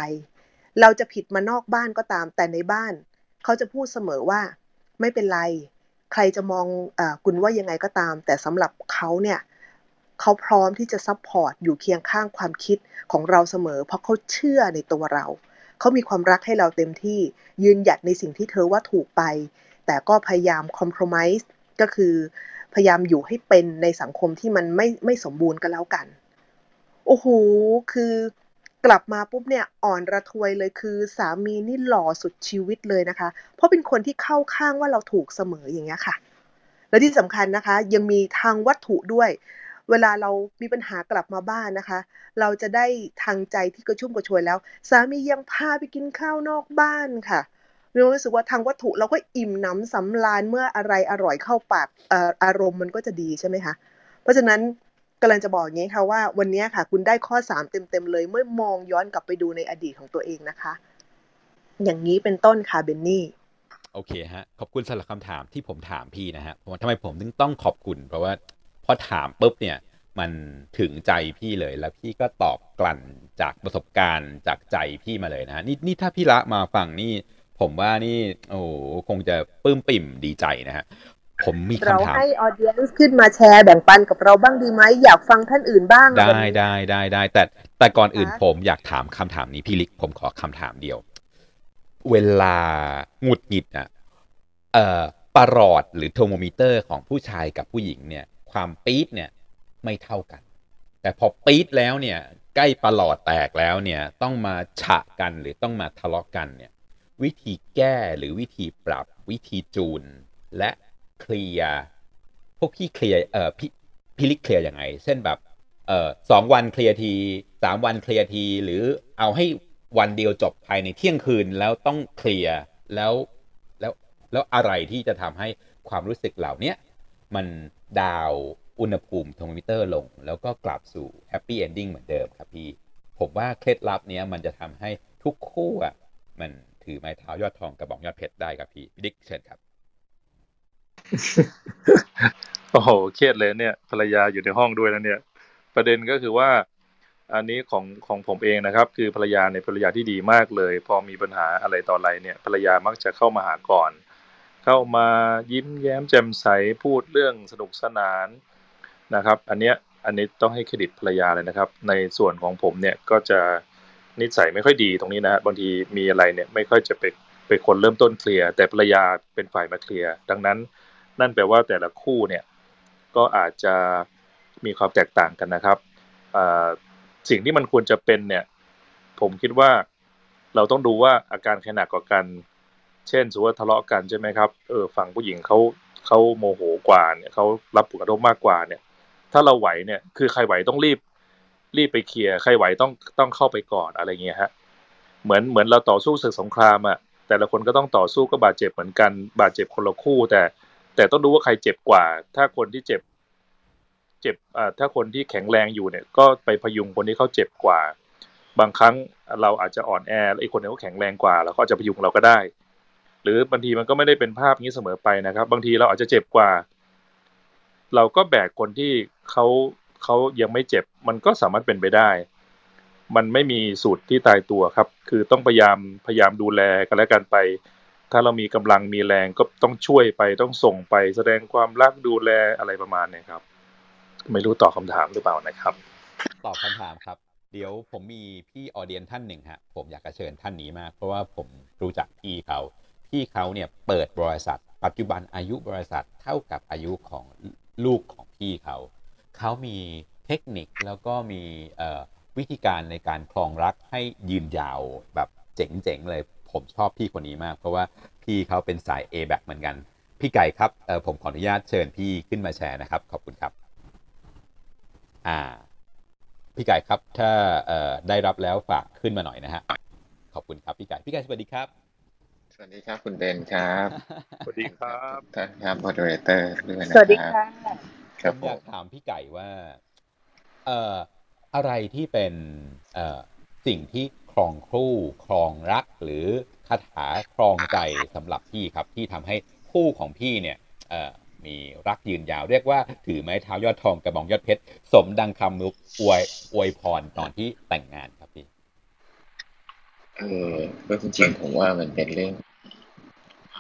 เราจะผิดมานอกบ้านก็ตาม แต่ในบ้านเขาจะพูดเสมอว่า ไม่เป็นไร ใครจะมองออคุณว่ายังไงก็ตาม แต่สำหรับเขาเนี่ยเขาพร้อมที่จะ support อยู่เคียงข้างความคิดของเราเสมอ เพราะเขาเชื่อในตัวเรา เขามีความรักให้เราเต็มที่ยืนหยัดในสิ่งที่เธอว่าถูกไป แต่ก็พยายามคอม p r o m i s e ก็คือพยายามอยู่ให้เป็นในสังคมที่มันไม่ไม่สมบูรณ์ก็แล้วกัน โอ้โห คือกลับมาปุ๊บเนี่ยอ่อนระทวยเลยคือสามีนี่หล่อสุดชีวิตเลยนะคะ เพราะเป็นคนที่เข้าข้างว่าเราถูกเสมออย่างเงี้ยค่ะ และที่สำคัญนะคะ ยังมีทางวัตถุด้วย เวลาเรามีปัญหากลับมาบ้านนะคะ เราจะได้ทางใจที่กระชุ่มกระชวยแล้ว สามียังพาไปกินข้าวนอกบ้านค่ะเรารู้สึกว่าทางวัตถุเราก็อิ่มหน้ำสำราญเมื่ออะไรอร่อยเข้าปากออารมณ์มันก็จะดีใช่ไหมคะเพราะฉะนั้นกำลังจะบอกอย่างนี้ค่ะว่าวันนี้ค่ะ คุณได้ข้อสามเต็มๆเลย เมื่อมองย้อนกลับไปดูในอดีตของตัวเองนะคะ อย่างนี้เป็นต้นค่ะเบนนี่โอเคฮะ ขอบคุณสำหรับคำถามที่ผมถามพี่นะฮะทำไมผมถึงต้องขอบคุณ เพราะว่า พอถามปุ๊บเนี่ยมันถึงใจพี่เลยแล้วพี่ก็ตอบกลั่นจากประสบการณ์จากใจพี่มาเลยนะฮะนี่นี่ถ้าพี่ละมาฟังนี่ผมว่านี่โอ้โหคงจะปลื้มปิ่มดีใจนะฮะผมมีเราคำถามให้ออเดียนขึ้นมาแชร์แบ่งปันกับเราบ้างดีไหมอยากฟังท่านอื่นบ้าง ได้วันนี้ได้ได้ได้แต่แต่ก่อนอื่นคะผมอยากถามคำถามนี้พี่ลิกผมขอคำถามเดียว เวลาหงุดหงิดอะเอ่อประหลอดหรือโทรโมมิเตอร์ของผู้ชายกับผู้หญิงเนี่ย ความปี๊ดเนี่ยไม่เท่ากัน แต่พอปี๊ดแล้วเนี่ยใกล้ประหลอดแตกแล้วเนี่ยต้องมาฉะกันหรือต้องมาทะเลาะกันเนี่ยวิธีแก้หรือวิธีปรับวิธีจูน และเคลียพวกพี่เคลียเอ่อพี่พี่ลิกเคลียยังไง เช่นแบบเอ่อสองวันเคลียทีสามวันเคลียที หรือเอาให้วันเดียวจบภายในเที่ยงคืนแล้วต้องเคลียแล้วแล้วแล้วอะไรที่จะทำให้ความรู้สึกเหล่าเนี้ยมัน down อุณหภูมิเทอร์โมมิเตอร์ลง แล้วก็กลับสู่ happy ending เหมือนเดิมครับพี่ ผมว่าเคล็ดลับเนี้ยมันจะทำให้ทุกคู่อะมันถือไม้เท้ายอดทองกระบองยอดเพชรได้ครับพี่พี่ดิกเชิญครับ โอ้โหเครียดเลยเนี่ย ภรรยาอยู่ในห้องด้วยนะเนี่ย ประเด็นก็คือว่า อันนี้ของของผมเองนะครับ คือภรรยาเนี่ยภรรยาที่ดีมากเลย พอมีปัญหาอะไรต่ออะไรเนี่ย ภรรยามักจะเข้ามาหาก่อน เข้ามายิ้มแย้มแจ่มใสพูดเรื่องสนุกสนานนะครับ อันเนี้ยอันนี้ต้องให้เครดิตภรรยาเลยนะครับ ในส่วนของผมเนี่ยก็จะนิสัยไม่ค่อยดีตรงนี้นะบางทีมีอะไรเนี่ยไม่ค่อยจะไปเป็นคนเริ่มต้นเคลียร์แต่ภรรยาเป็นฝ่ายมาเคลียร์ดังนั้น นั่นแปลว่าแต่ละคู่เนี่ยก็อาจจะมีความแตกต่างกันนะครับสิ่งที่มันควรจะเป็นเนี่ย ผมคิดว่าเราต้องดูว่าอาการใครหนักกว่ากัน เช่นสมมติว่าทะเลาะกันใช่ไหมครับเออฝั่งผู้หญิงเขาเขาโมโหกว่าเนี่ยเขารับผลกระทบมากกว่าเนี่ย ถ้าเราไหวเนี่ยคือใครไหวต้องรีบ รีบไปเคลียร์ใครไหวต้องต้องเข้าไปก่อนอะไรเงี้ยฮะเหมือนเหมือนเราต่อสู้ศึกสงครามอะแต่ละคนก็ต้องต่อสู้ก็บาดเจ็บเหมือนกัน บาดเจ็บคนละคู่ แต่ แต่ต้องดูว่าใครเจ็บกว่า ถ้าคนที่เจ็บ เจ็บอ่าถ้าคนที่แข็งแรงอยู่เนี่ย ก็ไปพยุงคนที่เขาเจ็บกว่า บางครั้งเราอาจจะอ่อนแอแล้วไอ้คนที่เขาแข็งแรงกว่า แล้วเขาอาจจะพยุงเราก็ได้ หรือบางทีมันก็ไม่ได้เป็นภาพนี้เสมอไปนะครับ บางทีเราอาจจะเจ็บกว่า เราก็แบกคนที่เขาเขายังไม่เจ็บ มันก็สามารถเป็นไปได้ มันไม่มีสูตรที่ตายตัวครับ คือต้องพยายามพยายามดูแลกันและกันไป ถ้าเรามีกำลังมีแรงก็ต้องช่วยไปต้องส่งไป แสดงความรักดูแลอะไรประมาณเนี้ครับ ไม่รู้ตอบคำถามหรือเปล่านะครับ ตอบคำถามครับเดี๋ยวผมมีพี่ออเดียนท่านหนึ่งฮะผมอยากจะเชิญท่านนี้มาก เพราะว่าผมรู้จักพี่เขา พี่เขาเนี่ยเปิดบริษัท ปัจจุบันอายุบริษัทเท่ากับอายุของลูกของพี่เขา เขามีเทคนิคแล้วก็มีวิธีการในการครองรักให้ยืนยาวแบบเจ๋งๆเลยผมชอบพี่คนนี้มาก เพราะว่าพี่เขาเป็นสาย A แบเหมือนกัน พี่ไก่ครับผมขออนุญาตเชิญพี่ขึ้นมาแชร์นะครับ ขอบคุณครับอ่าพี่ไก่ครับถ้าได้รับแล้วฝากขึ้นมาหน่อยนะฮะขอบคุณครับพี่ไก่พี่ไก่สวัสดีครับ วัสดีครับคุณเบนครับ สวัสดีครับท่านครับมอดเรเตอร์ด้วยนะสวัสดีครับค่ะครับผมผอยามกถามพี่ไก่ว่า เอ่ออะไรที่เป็นเอ่อสิ่งที่ครองคู่ครองรักหรือคาถาครองใจสำหรับพี่ครับ ที่ทำให้คู่ของพี่เนี่ย เอ่อมีรักยืนยาวเรียกว่าถือไม้เท้ายอดทองกระบองยอดเพชรสมดังคำนุกอวยอวยพรตอนที่แต่งงานครับพี่เออก็จริงๆผมว่ามันเป็นเรื่อง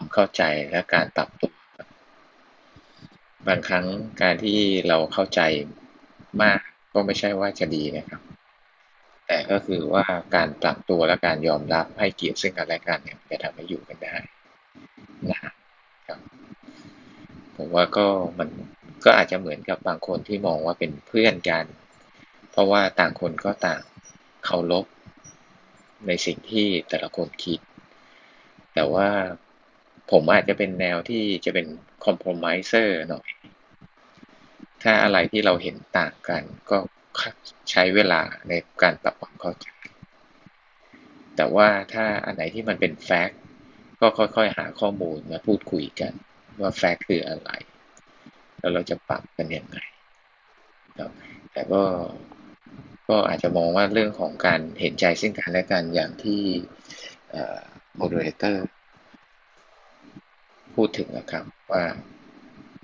ความเข้าใจและการปรับตัวบบางครั้งการที่เราเข้าใจมากก็ไม่ใช่ว่าจะดีนะครับ แต่ก็คือว่าการปรับตัวและการยอมรับให้เกียรติซึ่งกันและกันเนี่ยจะทำให้อยู่กันได้นะครับผมว่าก็มันก็อาจจะเหมือนกับบางคนที่มองว่าเป็นเพื่อนกัน เพราะว่าต่างคนก็ต่างเคารพในสิ่งที่แต่ละคนคิด แต่ว่า ผมอาจจะเป็นแนวที่จะเป็นคอม p r o m i s e r หน่อย ถ้าอะไรที่เราเห็นต่างกัน ก็ใช้เวลาในการปรับความเข้าใจ แต่ว่าถ้าอันไหนที่มันเป็นแฟกต์ก็ค่อยๆ หาข้อมูลมาพูดคุยกัน ว่าแฟกต์คืออะไร แล้วเราจะปรับกันยังไงแต่ก็ก็อาจจะมองว่าเรื่องของการเห็นใจซึ่งกันและกันอย่างที่moderator พูดถึงนะครับว่า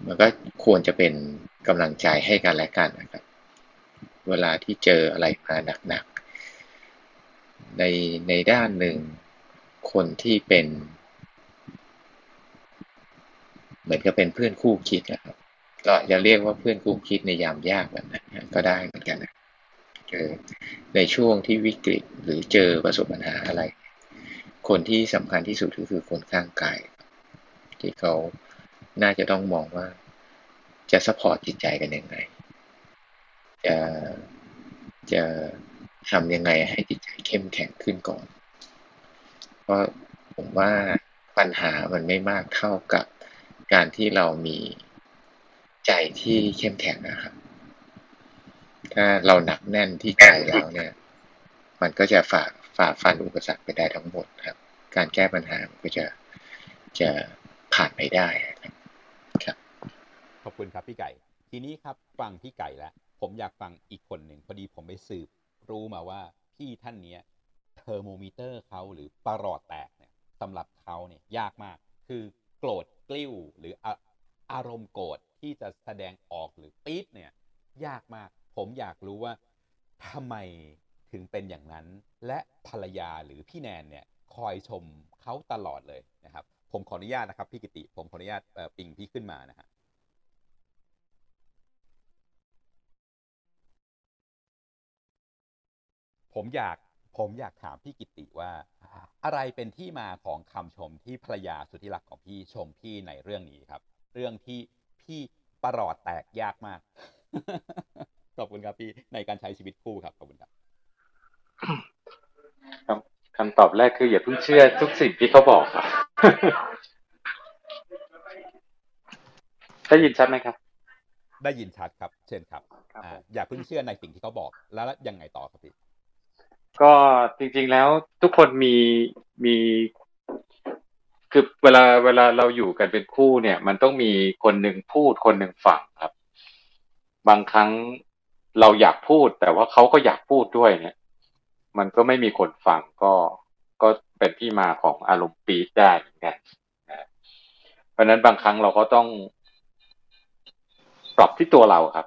มันก็ควรจะเป็นกำลังใจให้กันและกันนะครับ เวลาที่เจออะไรมาหนักๆในในด้านหนึ่งคนที่เป็น เหมือนกับเป็นเพื่อนคู่คิดนะครับ ก็จะเรียกว่าเพื่อนคู่คิดในยามยากแบบนั้นก็ได้เหมือนกันนะเจอในช่วงที่วิกฤตหรือเจอประสบปัญหาอะไร คนที่สำคัญที่สุดก็คือคนข้างกาย ที่เขาน่าจะต้องมองว่า จะสปอร์ตจิตใจกันยังไง จะจะทำยังไงให้จิตใจเข้มแข็งขึ้นก่อน เพราะผมว่าปัญหามันไม่มากเท่ากับการที่เรามีใจที่เข้มแข็งนะครับ ถ้าเราหนักแน่นที่ใจแล้วเนี่ย มันก็จะฝ่าฝ่าฟันอุปสรรคไปได้ทั้งหมดครับ การแก้ปัญหาก็จะจะ ผ่านไปได้ครับ ขอบคุณครับพี่ไก่ ทีนี้ครับฟังพี่ไก่แล้ว ผมอยากฟังอีกคนหนึ่งพอดีผมไปสืบรู้มาว่าพี่ท่านเนี้ยเทอร์โมมิเตอร์เขาหรือประหลอดแตกเนี่ยสำหรับเขาเนี่ยยากมาก คือโกรธกลิ้วหรืออารมณ์โกรธที่จะแสดงออกหรือปี๊ดเนี่ย ยากมาก ผมอยากรู้ว่าทำไมถึงเป็นอย่างนั้น และภรรยาหรือพี่แนนเนี่ยคอยชมเขาตลอดเลยนะครับ ผมขออนุญาตนะครับ พี่กิติ ผมขออนุญาตปิงพี่ขึ้นมานะฮะผมอยากผมอยากถามพี่กิติว่า อะไรเป็นที่มาของคำชมที่ภรรยาสุดที่รักของพี่ชมพี่ในเรื่องนี้ครับ เรื่องที่พี่ประหลอดแตกยากมาก ขอบคุณครับพี่ในการใช้ชีวิตคู่ครับขอบคุณครับคำตอบแรกคืออย่าเพิ่งเชื่อทุกสิ่งที่เขาบอกครับ ได้ยินชัดไหมครับ ได้ยินชัดครับ เชิญครับออย่าเพิ่งเชื่อในสิ่งที่เขาบอกแล้วยังไงต่อครับพี่ก็จริง ๆแล้วทุกคนมีมีคือเวลาเวลาเราอยู่กันเป็นคู่เนี่ย มันต้องมีคนหนึ่งพูดคนหนึ่งฟังครับ บางครั้งเราอยากพูด แต่ว่าเขาก็อยากพูดด้วยเนี่ย มันก็ไม่มีคนฟังก็ ก็เป็นที่มาของอารมณ์ปี๊ดได้เหมือนกันนะเพราะนั้นบางครั้งเราก็ต้องปรับที่ตัวเราครับ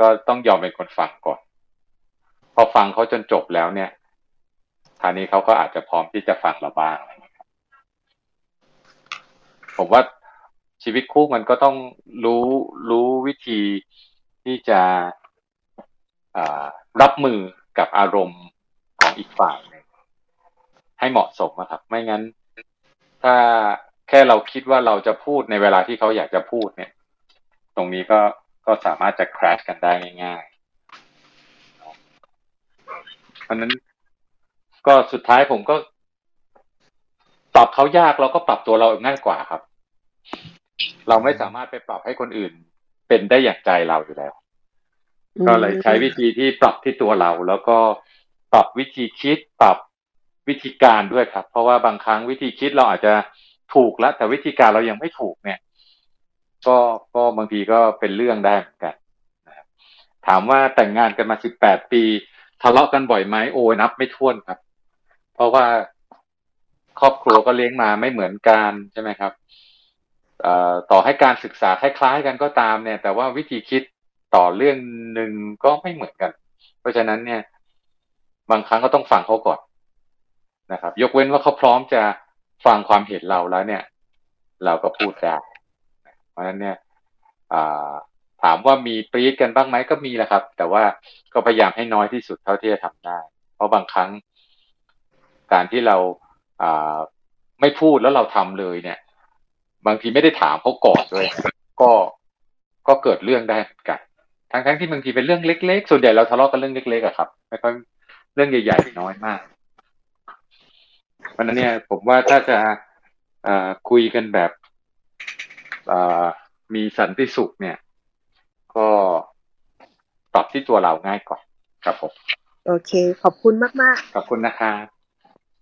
ก็ต้องยอมเป็นคนฟังก่อน พอฟังเขาจนจบแล้วเนี่ยคราวนี้เขาก็อาจจะพร้อมที่จะฟังเราบ้างผมว่าชีวิตคู่มันก็ต้องรู้รู้วิธีที่จะรับมือกับอารมณ์ของอีกฝ่ายน ให้เหมาะสมนะครับ ไม่งั้น ถ้าแค่เราคิดว่าเราจะพูดในเวลาที่เขาอยากจะพูดเนี่ย ตรงนี้ก็ก็สามารถจะ crash กันได้ง่ายๆเพราะนั้นก็สุดท้ายผมก็ปรับเขายากเราก็ปรับตัวเราง่ายกว่าครับ เราไม่สามารถไปปรับให้คนอื่น เป็นได้อย่างใจเราอยู่แล้ว ก็เลยใช้วิธีที่ปรับที่ตัวเรา แล้วก็ปรับวิธีคิดปรับ วิธีการด้วยครับ เพราะว่าบางครั้งวิธีคิดเราอาจจะถูกแล้วแต่วิธีการเรายังไม่ถูกเนี่ย ก็ก็บางทีก็เป็นเรื่องได้เหมือนกันถามว่าแต่งงานกันมาสิบแปดปีทะเลาะกันบ่อยไหมโอ้นับไม่ถ้วนครับ เพราะว่าครอบครัวก็เลี้ยงมาไม่เหมือนกันใช่ไหมครับต่อให้การศึกษาคล้าย ๆ กันก็ตามเนี่ย แต่ว่าวิธีคิดต่อเรื่องหนึ่งก็ไม่เหมือนกัน เพราะฉะนั้นเนี่ย บางครั้งก็ต้องฟังเขาก่อน นะครับ ยกเว้นว่าเขาพร้อมจะฟังความเห็นเราแล้วเนี่ย เราก็พูดได้เพราะฉะนั้นเนี่ยถามว่ามีปรีดกันบ้างไหมก็มีแหละครับ แต่ว่าก็พยายามให้น้อยที่สุดเท่าที่จะทำได้ เพราะบางครั้ง การที่เราไม่พูดแล้วเราทำเลยเนี่ย บางทีไม่ได้ถามเขาก่อนด้วย ก็ก็เกิดเรื่องได้เหมือนกันทั้งทั้งที่บางทีเป็นเรื่องเล็ก ๆ ส่วนใหญ่เราทะเลาะกันเรื่องเล็กๆอะครับไม่ค่อยเรื่องใหญ่ๆน้อยมาก ราะนั้นเนี่ยผมว่าถ้าจะคุยกันแบบมีสันติสุขเนี่ย ก็ตอบที่ตัวเราง่ายกว่าครับผมโอเค ขอบคุณมาก ๆ ขอบคุณนะครับ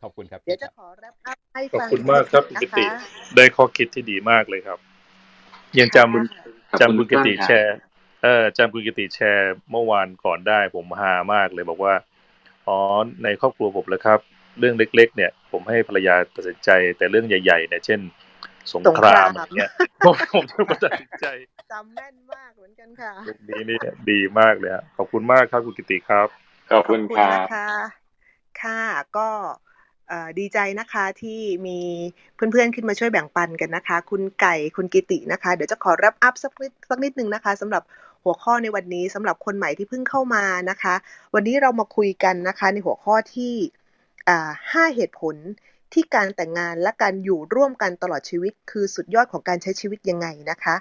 ขอบคุณครับ เดี๋ยวจะขอรับอัพให้ฟังขอบคุณมากครับคุณกิติ ได้ข้อคิดที่ดีมากเลยครับ ยังจำคุณจำคุณกิติแชร์ เออจำคุณกิติแชร์เมื่อวานก่อนได้ ผมฮามากเลยบอกว่า อ๋อ ในครอบครัวผมแล้วครับ เรื่องเล็ก ๆ เนี่ย ผมให้ภรรยาตัดสินใจ แต่เรื่องใหญ่ๆเนี่ยเช่น สงครามอย่างเงี้ยผมผมจะตัดสินใจจำแม่นมากเหมือนกันค่ะนี้นี่ดีมากเลยขอบคุณมากครับคุณกิติครับขอบคุณค่ะค่ะก็ดีใจนะคะที่มีเพื่อนๆขึ้นมาช่วยแบ่งปันกันนะคะ คุณไก่คุณกิตินะคะ เดี๋ยวจะขอรับอัพสักนิดสักนิดนึงนะคะสำหรับหัวข้อในวันนี้สำหรับคนใหม่ที่เพิ่งเข้ามานะคะ วันนี้เรามาคุยกันนะคะ ในหัวข้อที่ ห้าเหตุผลที่การแต่งงานและการอยู่ร่วมกันตลอดชีวิต คือสุดยอดของการใช้ชีวิตยังไงนะคะ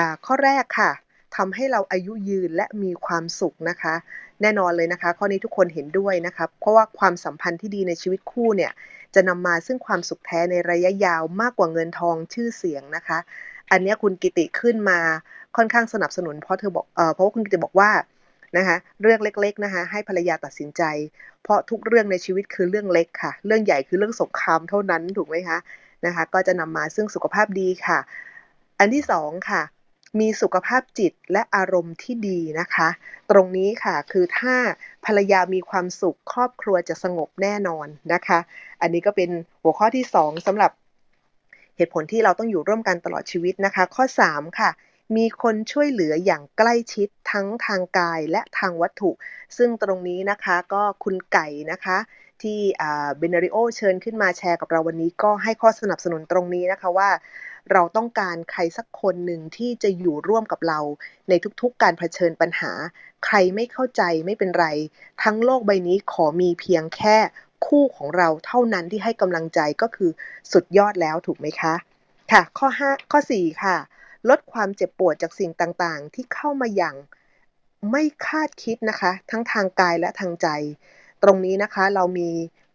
ะข้อแรกค่ะทำให้เราอายุยืนและมีความสุขนะคะ แน่นอนเลยนะคะ ข้อนี้ทุกคนเห็นด้วยนะคะเพราะว่าความสัมพันธ์ที่ดีในชีวิตคู่เนี่ยจะนำมาซึ่งความสุขแท้ในระยะยาวมากกว่าเงินทองชื่อเสียงนะคะ อันนี้คุณกิติขึ้นมาค่อนข้างสนับสนุนเพราะเธอบอกเออเพราะว่าคุณกิติบอกว่า นะคะเรื่องเล็กๆนะคะให้ภรรยาตัดสินใจ เพราะทุกเรื่องในชีวิตคือเรื่องเล็กค่ะ เรื่องใหญ่คือเรื่องสงครามเท่านั้นถูกไหมคะนะคะ ก็จะนำมาซึ่งสุขภาพดีค่ะ อันที่สองค่ะ มีสุขภาพจิตและอารมณ์ที่ดีนะคะ ตรงนี้ค่ะคือถ้าภรรยามีความสุขครอบครัวจะสงบแน่นอนนะคะ อันนี้ก็เป็นหัวข้อที่ 2สำหรับเหตุผลที่เราต้องอยู่ร่วมกันตลอดชีวิตนะคะ ข้อ 3 ค่ะ มีคนช่วยเหลืออย่างใกล้ชิดทั้งทางกายและทางวัตถุ ซึ่งตรงนี้นะคะก็คุณไก่นะคะที่เบนเนริโอเชิญขึ้นมาแชร์กับเราวันนี้ก็ให้ข้อสนับสนุนตรงนี้นะคะว่า เราต้องการใครสักคนหนึ่งที่จะอยู่ร่วมกับเราในทุกๆ การเผชิญปัญหา ใครไม่เข้าใจไม่เป็นไร ทั้งโลกใบนี้ขอมีเพียงแค่คู่ของเราเท่านั้นที่ให้กำลังใจก็คือสุดยอดแล้วถูกไหมคะ ค่ะ ข้อ 5 ข้อ 4 ค่ะ ลดความเจ็บปวดจากสิ่งต่างๆ ที่เข้ามาอย่างไม่คาดคิดนะคะ ทั้งทางกายและทางใจ ตรงนี้นะคะเรามี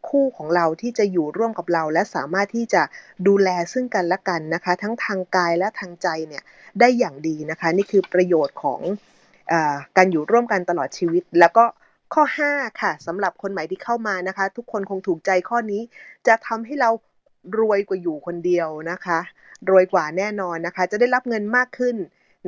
คู่ของเราที่จะอยู่ร่วมกับเรา และสามารถที่จะดูแลซึ่งกันและกันนะคะ ทั้งทางกายและทางใจเนี่ยได้อย่างดีนะคะ นี่คือประโยชน์ของอการอยู่ร่วมกันตลอดชีวิต แล้วก็ข้อ 5 ค่ะสำหรับคนใหม่ที่เข้ามานะคะ ทุกคนคงถูกใจข้อนี้จะทำให้เรารวยกว่าอยู่คนเดียวนะคะ รวยกว่าแน่นอนนะคะ จะได้รับเงินมากขึ้น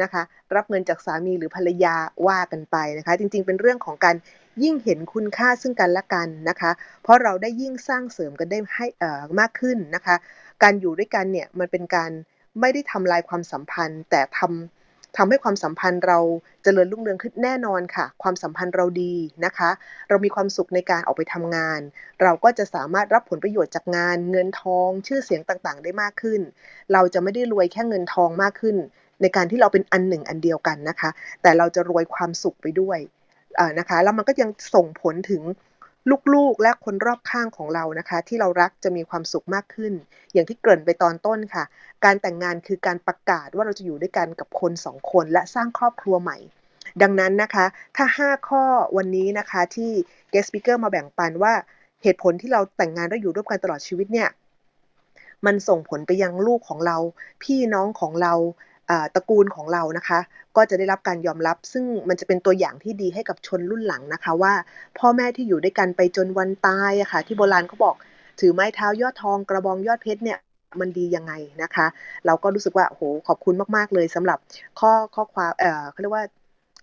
นะคะ รับเงินจากสามีหรือภรรยาว่ากันไปนะคะ จริงๆ เป็นเรื่องของการยิ่งเห็นคุณค่าซึ่งกันและกันนะคะ เพราะเราได้ยิ่งสร้างเสริมกันได้ให้เอ่อมากขึ้นนะคะ การอยู่ด้วยกันเนี่ยมันเป็นการไม่ได้ทำลายความสัมพันธ์ แต่ทำ ทำให้ความสัมพันธ์เราจเจริญรุ่งเรืองขึ้นแน่นอนค่ะ ความสัมพันธ์เราดีนะคะ เรามีความสุขในการออกไปทำงาน เราก็จะสามารถรับผลประโยชน์จากงาน เงินทอง ชื่อเสียงต่างๆ ได้มากขึ้น เราจะไม่ได้รวยแค่เงินทองมากขึ้น ในการที่เราเป็นอันหนึ่งอันเดียวกันนะคะ แต่เราจะรวยความสุขไปด้วยนะคะ แล้วมันก็ยังส่งผลถึง ลูกๆ และคนรอบข้างของเรานะคะ ที่เรารักจะมีความสุขมากขึ้น อย่างที่เกริ่นไปตอนต้นค่ะ การแต่งงานคือการประกาศว่าเราจะอยู่ด้วยกันกับคนสองคนและสร้างครอบครัวใหม่ ดังนั้นนะคะ ถ้า 5 ข้อวันนี้นะคะที่ guest speaker มาแบ่งปันว่าเหตุผลที่เราแต่งงานและอยู่ร่วมกันตลอดชีวิตเนี่ยมันส่งผลไปยังลูกของเรา พี่น้องของเรา ตระกูลของเรานะคะ ก็จะได้รับการยอมรับ ซึ่งมันจะเป็นตัวอย่างที่ดีให้กับชนรุ่นหลังนะคะ ว่าพ่อแม่ที่อยู่ด้วยกันไปจนวันตายอะคะ่ะ ที่โบราณเขาบอกถือไม้เท้ายอดทองกระบองยอดเพชรเนี่ยมันดียังไงนะคะ เราก็รู้สึกว่าโหขอบคุณมาก ๆ เลยสำหรับข้อข้อความเอ่อเขาเรียกว่า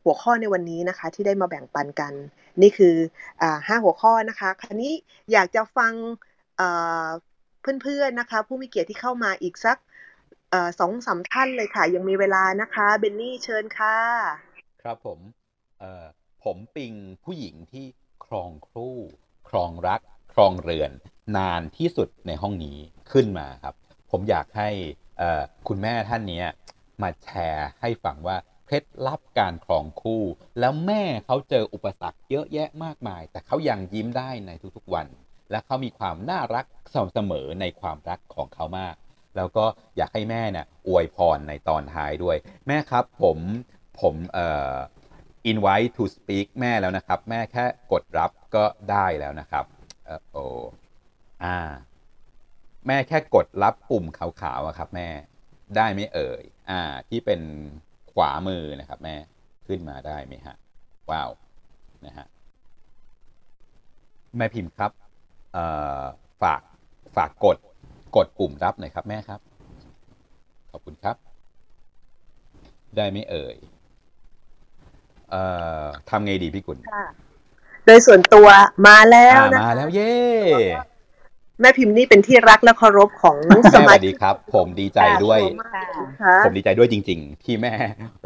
หัวข้อในวันนี้นะคะ ที่ได้มาแบ่งปันกัน นี่คือห้าหัวข้อนะคะคราวนี้อยากจะฟังเพื่อนๆนะคะ ผู้มีเกียรติที่เข้ามาอีกสัก สองสามท่านเลยค่ะ ยังมีเวลานะคะเบนนี่เชิญค่ะ ครับผมเอ่อผมปิงผู้หญิงที่ครองครู่ครองรัก ครองเรือน นานที่สุดในห้องนี้ขึ้นมาครับ ผมอยากให้เอ่อคุณแม่ท่านนี้มาแชร์ให้ฟังว่าเคล็ดลับการครองคู่ แล้วแม่เขาเจออุปสรรคเยอะแยะมากมาย แต่เขายังยิ้มได้ในทุกๆวัน และเขามีความน่ารักสม่ำเสมอในความรักของเขามาก แล้วก็อยากให้แม่เนี่ยอวยพรในตอนท้ายด้วย แม่ครับผมผมเอ่อ invite to speak แม่แล้วนะครับ แม่แค่กดรับก็ได้แล้วนะครับเออโออ่า แม่แค่กดรับปุ่มขาวๆอะครับ แม่ได้ไหมเอ่ย อ่า ที่เป็นขวามือนะครับ แม่ขึ้นมาได้ไหมฮะ ว้าว นะฮะ แม่พิมพ์ครับ เอ่อ ฝาก ฝากกด กดปุ่มรับหน่อยครับแม่ครับ ขอบคุณครับ ได้ไหมเอ่ยเอ่อทำไงดีพี่กุลค่ะ โดยส่วนตัวมาแล้วอ่านะมาคะแล้วเย้แม่พิมพ์นี่เป็นที่รักและเคารพของแม่สสมาวัสชิดีกครับ ผมดีใจด้วยค่ะผมดีใจด้วยจริง ๆ ที่แม่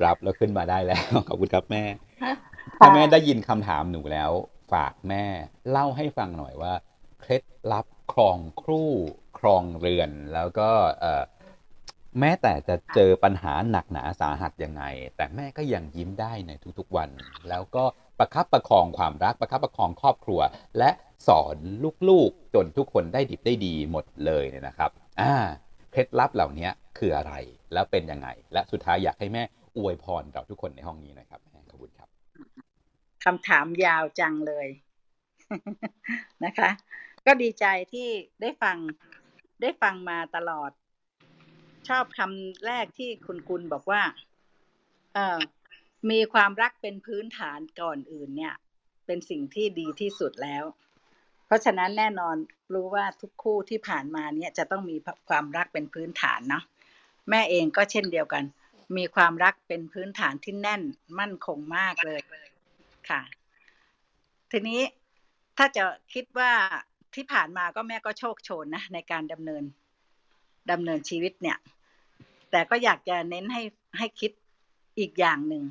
รับแล้วขึ้นมาได้แล้ว ขอบคุณครับแม่ ถ้าแม่ได้ยินคำถามหนูแล้ว ฝากแม่เล่าให้ฟังหน่อยว่า เคล็ดลับ ครองครู่ครองเรือนแล้วก็แม้แต่จะเจอปัญหาหนักหนาสาหัสยังไง แต่แม่ก็ยังยิ้มได้ในทุกๆวัน แล้วก็ประคับประคองความรักประคับประคองครอบครัว และสอนลูกๆ จนทุกคนได้ดิบได้ดีหมดเลยเนี่ยนะครับอ่าเคล็ดลับเหล่านี้คืออะไรแล้วเป็นยังไง และสุดท้ายอยากให้แม่อวยพรเราทุกคนในห้องนี้นะครับแม่ขอบคุณครับคำถามยาวจังเลยนะคะ ก็ดีใจที่ได้ฟังได้ฟังมาตลอด ชอบคำแรกที่คุณกุลบอกว่า เออมีความรักเป็นพื้นฐานก่อนอื่นเนี่ย เป็นสิ่งที่ดีที่สุดแล้ว เพราะฉะนั้นแน่นอนรู้ว่าทุกคู่ที่ผ่านมาเนี่ยจะต้องมีความรักเป็นพื้นฐานเนาะแม่เองก็เช่นเดียวกัน มีความรักเป็นพื้นฐานที่แน่นมั่นคงมากเลยค่ะ ทีนี้ถ้าจะคิดว่า ที่ผ่านมาก็แม่ก็โชคโชนนะในการดำเนินดำเนินชีวิตเนี่ย แต่ก็อยากจะเน้นให้ให้คิดอีกอย่างหนึ่ง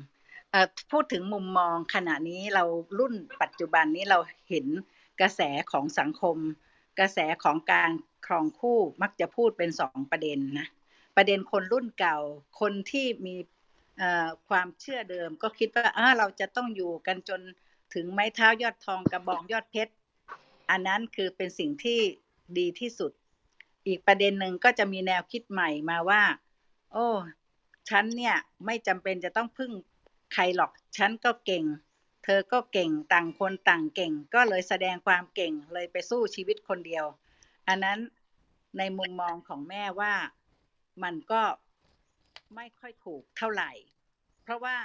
พูดถึงมุมมองขณะนี้เรารุ่นปัจจุบันนี้เราเห็นกระแสของสังคม กระแสของการครองคู่มักจะพูดเป็นสองประเด็นนะประเด็นคนรุ่นเก่าคนที่มีความเชื่อเดิม ก็คิดว่าอ่าเราจะต้องอยู่กันจนถึงไม้เท้ายอดทองกระบองยอดเพชร อันนั้นคือเป็นสิ่งที่ดีที่สุด อีกประเด็นหนึ่งก็จะมีแนวคิดใหม่มาว่า โอ้ฉันเนี่ยไม่จำเป็นจะต้องพึ่งใครหรอก ฉันก็เก่ง เธอก็เก่งต่างคนต่างเก่ง ก็เลยแสดงความเก่งเลยไปสู้ชีวิตคนเดียว อันนั้นในมุมมองของแม่ว่ามันก็ไม่ค่อยถูกเท่าไหร่ เพราะว่า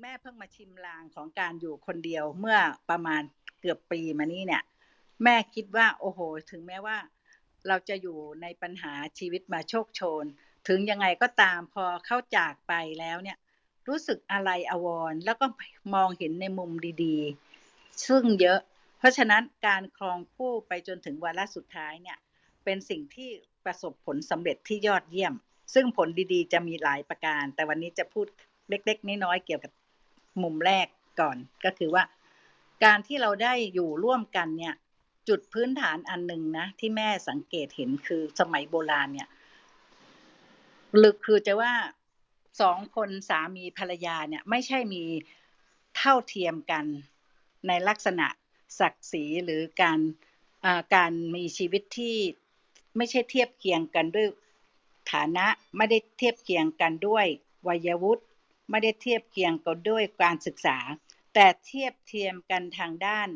แม่เพิ่งมาชิมลางของการอยู่คนเดียวเมื่อประมาณเกือบปีมานี้เนี่ย แม่คิดว่า โอ้โห ถึงแม้ว่า เราจะอยู่ในปัญหาชีวิตมาโชคโชน ถึงยังไงก็ตามพอเข้าจากไปแล้วเนี่ย รู้สึกอะไรอวรแล้วก็มองเห็นในมุมดีๆ ซึ่งเยอะ เพราะฉะนั้นการครองคู่ไปจนถึงวาระสุดท้ายเนี่ย เป็นสิ่งที่ประสบผลสำเร็จที่ยอดเยี่ยม ซึ่งผลดีๆ จะมีหลายประการ แต่วันนี้จะพูดเล็กๆน้อยๆเกี่ยวกับมุมแรกก่อนก็คือว่า การที่เราได้อยู่ร่วมกันเนี่ย จุดพื้นฐานอันหนึ่งนะ ที่แม่สังเกตเห็นคือสมัยโบราณเนี่ยหรือคือจะว่าสองคนสามีภรรยาเนี่ย ไม่ใช่มีเท่าเทียมกันในลักษณะศักดิ์ศรีหรือการอ่าการมีชีวิตที่ไม่ใช่เทียบเคียงกันด้วยฐานะไม่ได้เทียบเคียงกันด้วยวัยวุฒิไม่ได้เทียบเคียงกันด้วยการศึกษา แต่เทียบเทียมกันทางด้าน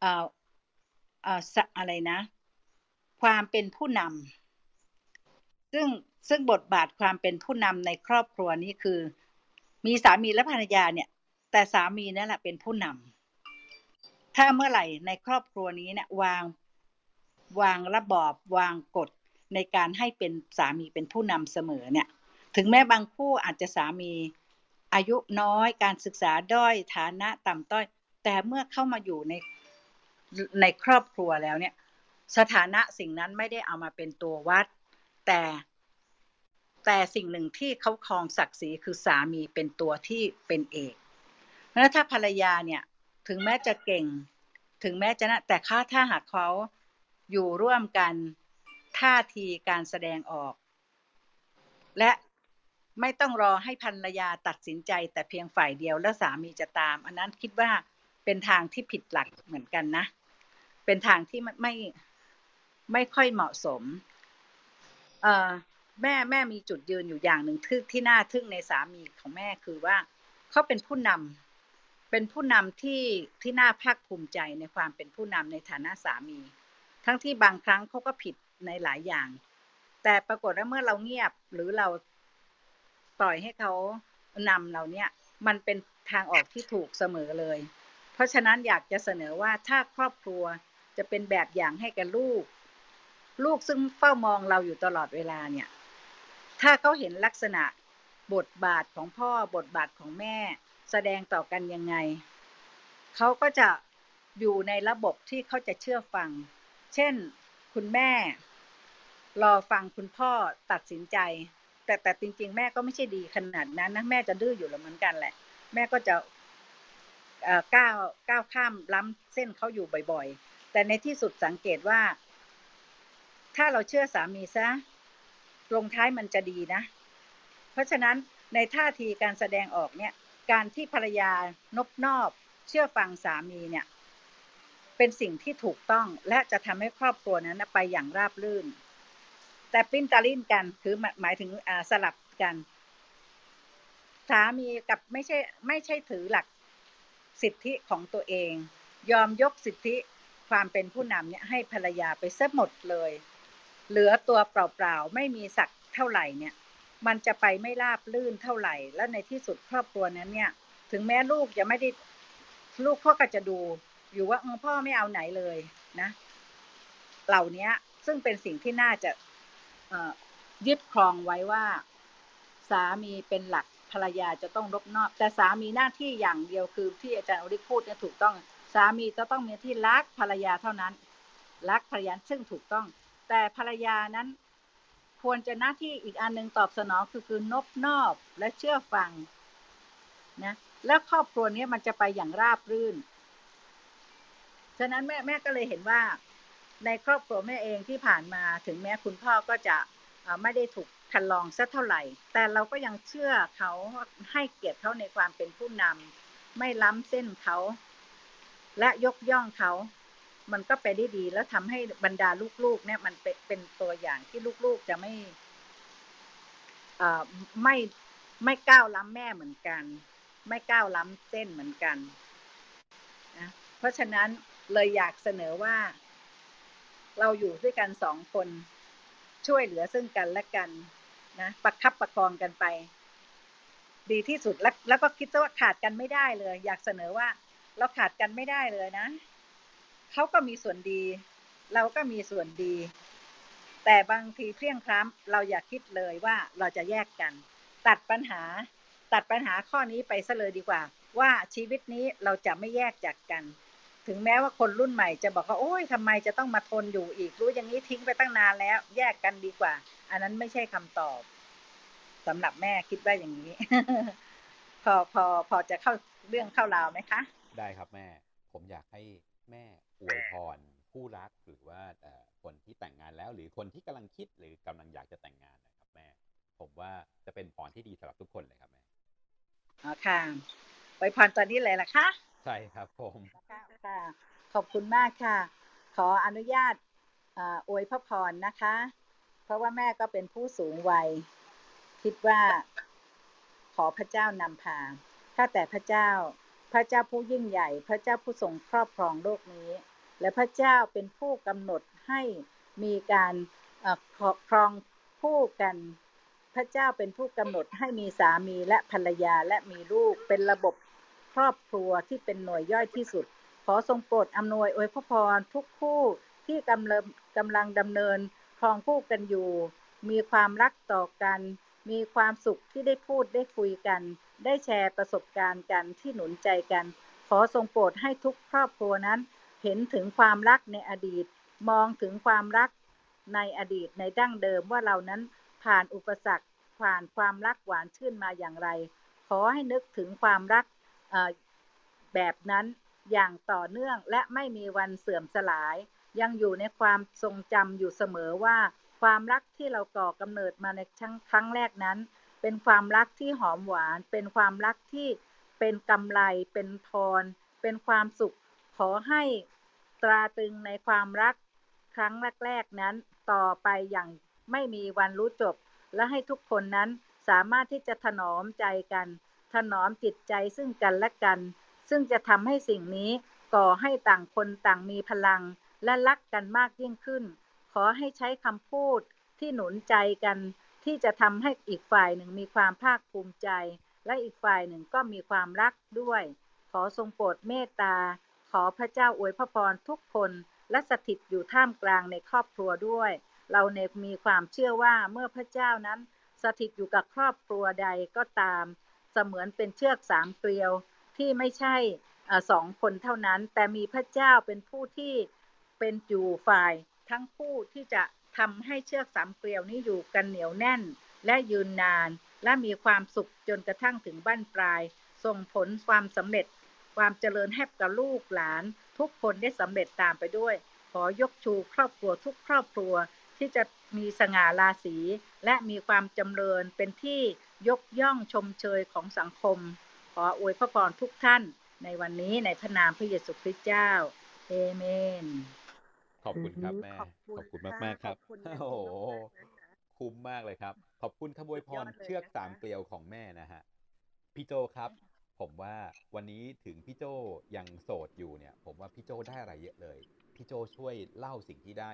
เอ่อเอ่อสะอะไรนะ ความเป็นผู้นำซึ่งซึ่งบทบาทความเป็นผู้นำในครอบครัวนี้คือ มีสามีและภรรยาเนี่ย แต่สามีนั่นแหละเป็นผู้นำถ้าเมื่อไหร่ในครอบครัวนี้เนี่ยวางวางระบอบวางกฎในการให้เป็นสามีเป็นผู้นำเสมอเนี่ย ถึงแม้บางคู่อาจจะสามีอายุน้อยการศึกษาด้อยฐานะต่ำต้อย แต่เมื่อเข้ามาอยู่ใน ในครอบครัวแล้วเนี่ย สถานะสิ่งนั้นไม่ได้เอามาเป็นตัววัด แต่แต่สิ่งหนึ่งที่เขาครองศักดิ์ศรีคือสามีเป็นตัวที่เป็นเอกเพราะถ้าภรรยาเนี่ยถึงแม้จะเก่ง ถึงแม้จะนะแต่ค่าถ้าหากเขาอยู่ร่วมกันท่าทีการแสดงออก และไม่ต้องรอให้ภรรยาตัดสินใจ แต่เพียงฝ่ายเดียวแล้วสามีจะตาม อันนั้นคิดว่าเป็นทางที่ผิดหลักเหมือนกันนะ เป็นทางที่ไม่ไม่ค่อยเหมาะสม เอ่อแม่แม่มีจุดยืนอยู่อย่างหนึ่งทึ่ที่น่าทึ่งในสามีของแม่คือว่าเขาเป็นผู้นำเป็นผู้นำที่ที่น่าภาคภูมิใจในความเป็นผู้นำในฐานะสามี ทั้งที่บางครั้งเขาก็ผิดในหลายอย่าง แต่ปรากฏว่าเมื่อเราเงียบหรือเราปล่อยให้เขานำเราเนี่ย มันเป็นทางออกที่ถูกเสมอเลย เพราะฉะนั้นอยากจะเสนอว่าถ้าครอบครัว จะเป็นแบบอย่างให้กับลูก ลูกซึ่งเฝ้ามองเราอยู่ตลอดเวลาเนี่ย ถ้าเขาเห็นลักษณะบทบาทของพ่อบทบาทของแม่ แสดงต่อกันยังไง เขาก็จะอยู่ในระบบที่เขาจะเชื่อฟัง เช่น คุณแม่ รอฟังคุณพ่อตัดสินใจ แต่แต่จริง ๆ แม่ก็ไม่ใช่ดีขนาดนั้นนะแม่จะดื้ออยู่แล้วเหมือนกันแหละ แม่ก็จะก้าวก้าวข้ามล้ำเส้นเขาอยู่บ่อย แต่ในที่สุดสังเกตว่า ถ้าเราเชื่อสามีซะลงท้ายมันจะดีนะ เพราะฉะนั้นในท่าทีการแสดงออกเนี่ย การที่ภรรยานบนอบ เชื่อฟังสามีเนี่ย เป็นสิ่งที่ถูกต้องและจะทำให้ครอบครัวนั้นไปอย่างราบรื่น แต่ปิ้นตาลินกันคือหมายถึงสลับกัน สามีกับไม่ใช่ไม่ใช่ถือหลักสิทธิของตัวเอง ยอมยกสิทธิ ความเป็นผู้นำเนี่ยให้ภรรยาไปซะหมดเลย เหลือตัวเปล่าๆไม่มีสักเท่าไหร่เนี่ย มันจะไปไม่ราบลื่นเท่าไหร่ แล้วในที่สุดครอบครัวนั้นเนี่ย ถึงแม้ลูกจะไม่ได้ลูกพ่อก็จะดู อยู่ว่าพ่อไม่เอาไหนเลยนะ เหล่านี้ซึ่งเป็นสิ่งที่น่าจะยึดครองไว้ว่า สามีเป็นหลักภรรยาจะต้องรบนอบ แต่สามีหน้าที่อย่างเดียวคือที่อาจารย์อริพูดเนี่ยถูกต้อง สามีจะต้องมีที่รักภรรยาเท่านั้น รักภรรยาซึ่งถูกต้อง แต่ภรรยานั้นควรจะหน้าที่อีกอันหนึ่งตอบสนองคือคือนบนอบและเชื่อฟังนะแล้วครอบครัวนี้มันจะไปอย่างราบรื่น ฉะนั้นแม่แม่ก็เลยเห็นว่า ในครอบครัวแม่เองที่ผ่านมาถึงแม้คุณพ่อก็จะไม่ได้ถูกคันลองสักเท่าไหร่ แต่เราก็ยังเชื่อเขาให้เกียรติเขาในความเป็นผู้นำไม่ล้ำเส้นเขา และยกย่องเขา มันก็ไปได้ดี แล้วทำให้บรรดาลูกๆ เนี่ยมันเป็นตัวอย่างที่ลูกๆจะไม่ไม่ไม่ก้าวล้ำแม่เหมือนกัน ไม่ก้าวล้ำเส้นเหมือนกันนะเพราะฉะนั้นเลยอยากเสนอว่า เราอยู่ด้วยกันสองคนช่วยเหลือซึ่งกันและกันนะประคับประคองกันไป ดีที่สุดแล้วแล้วก็คิดว่าขาดกันไม่ได้เลย อยากเสนอว่า เราขาดกันไม่ได้เลยนะ เขาก็มีส่วนดี เราก็มีส่วนดี แต่บางทีเพลี่ยงคล้ำเราอย่าคิดเลยว่าเราจะแยกกัน ตัดปัญหา ตัดปัญหาข้อนี้ไปซะเลยดีกว่า ว่าชีวิตนี้เราจะไม่แยกจากกัน ถึงแม้ว่าคนรุ่นใหม่จะบอกว่าโอ้ยทำไมจะต้องมาทนอยู่อีกรู้อย่างนี้ทิ้งไปตั้งนานแล้ว แยกกันดีกว่า อันนั้นไม่ใช่คำตอบสำหรับแม่คิดว่าอย่างนี้ พอพอพอจะเข้าเรื่องเข้าราวไหมคะ ได้ครับแม่ ผมอยากให้แม่อวยพรคู่รักหรือว่าคนที่แต่งงานแล้ว หรือคนที่กำลังคิดหรือกำลังอยากจะแต่งงานนะครับแม่ ผมว่าจะเป็นพรที่ดีสำหรับทุกคนเลยครับแม่อ๋อค่ะอวยพรตอนนี้เลยล่ะคะใช่ครับผมค่ะขอบคุณมากค่ะ ขออนุญาตอวยพระพรนะคะ เพราะว่าแม่ก็เป็นผู้สูงวัย คิดว่าขอพระเจ้านำพา ถ้าแต่พระเจ้า พระเจ้าผู้ยิ่งใหญ่ พระเจ้าผู้ทรงครอบครองโลกนี้ และพระเจ้าเป็นผู้กำหนดให้มีการครองคู่กัน พระเจ้าเป็นผู้กำหนดให้มีสามีและภรรยาและมีลูกเป็นระบบครอบครัวที่เป็นหน่วยย่อยที่สุด ขอทรงโปรดอำนวยอวยพระพรทุกคู่ที่กำลังกำลังดำเนินครองคู่กันอยู่ มีความรักต่อกัน มีความสุขที่ได้พูดได้คุยกัน ได้แชร์ประสบการณ์กันที่หนุนใจกัน ขอทรงโปรดให้ทุกครอบครัวนั้น เห็นถึงความรักในอดีต มองถึงความรักในอดีตในดั้งเดิมว่าเรานั้นผ่านอุปสรรคผ่านความรักหวานชื่นมาอย่างไร ขอให้นึกถึงความรักแบบนั้นอย่างต่อเนื่องและไม่มีวันเสื่อมสลาย ยังอยู่ในความทรงจำอยู่เสมอว่า ความรักที่เราก่อกำเนิดมาในครั้งแรกนั้น เป็นความรักที่หอมหวาน เป็นความรักที่เป็นกำไร เป็นพร เป็นความสุข ขอให้ตราตึงในความรักครั้งแรกๆนั้นต่อไปอย่างไม่มีวันรู้จบ และให้ทุกคนนั้นสามารถที่จะถนอมใจกัน ถนอมจิตใจซึ่งกันและกัน ซึ่งจะทำให้สิ่งนี้ก่อให้ต่างคนต่างมีพลัง และรักกันมากยิ่งขึ้น ขอให้ใช้คำพูดที่หนุนใจกัน ที่จะทำให้อีกฝ่ายหนึ่งมีความภาคภูมิใจ และอีกฝ่ายหนึ่งก็มีความรักด้วย ขอทรงโปรดเมตตา ขอพระเจ้าอวยพระพรทุกคน และสถิตอยู่ท่ามกลางในครอบครัวด้วย เราในมีความเชื่อว่าเมื่อพระเจ้านั้น สถิตอยู่กับครอบครัวใดก็ตาม เสมือนเป็นเชือกสามเกลียวที่ไม่ใช่สองคนเท่านั้น แต่มีพระเจ้าเป็นผู้ที่เป็นอยู่ฝ่ายทั้งผู้ที่จะ ทำให้เชือกสามเกลียวนี้อยู่กันเหนียวแน่นและยืนนาน และมีความสุขจนกระทั่งถึงบ้านปลาย ส่งผลความสำเร็จ ความเจริญให้กับลูกหลาน ทุกคนได้สำเร็จตามไปด้วย ขอยกชูครอบครัวทุกครอบครัวที่จะมีสง่าราศี และมีความจำเริญเป็นที่ยกย่องชมเชยของสังคม ขออวยพระพรทุกท่านในวันนี้ในพระนามพระเยซูคริสต์เจ้า เอเมน ขอบคุณครับแม่ขอบคุณมากมากครับโอ้โหคุ้มมากเลยครับ ขอบคุณขบวยพรเชือกสามเกลียวของแม่นะฮะพี่โจครับ ผมว่าวันนี้ถึงพี่โจยังโสดอยู่เนี่ย ผมว่าพี่โจได้อะไรเยอะเลย พี่โจช่วยเล่าสิ่งที่ได้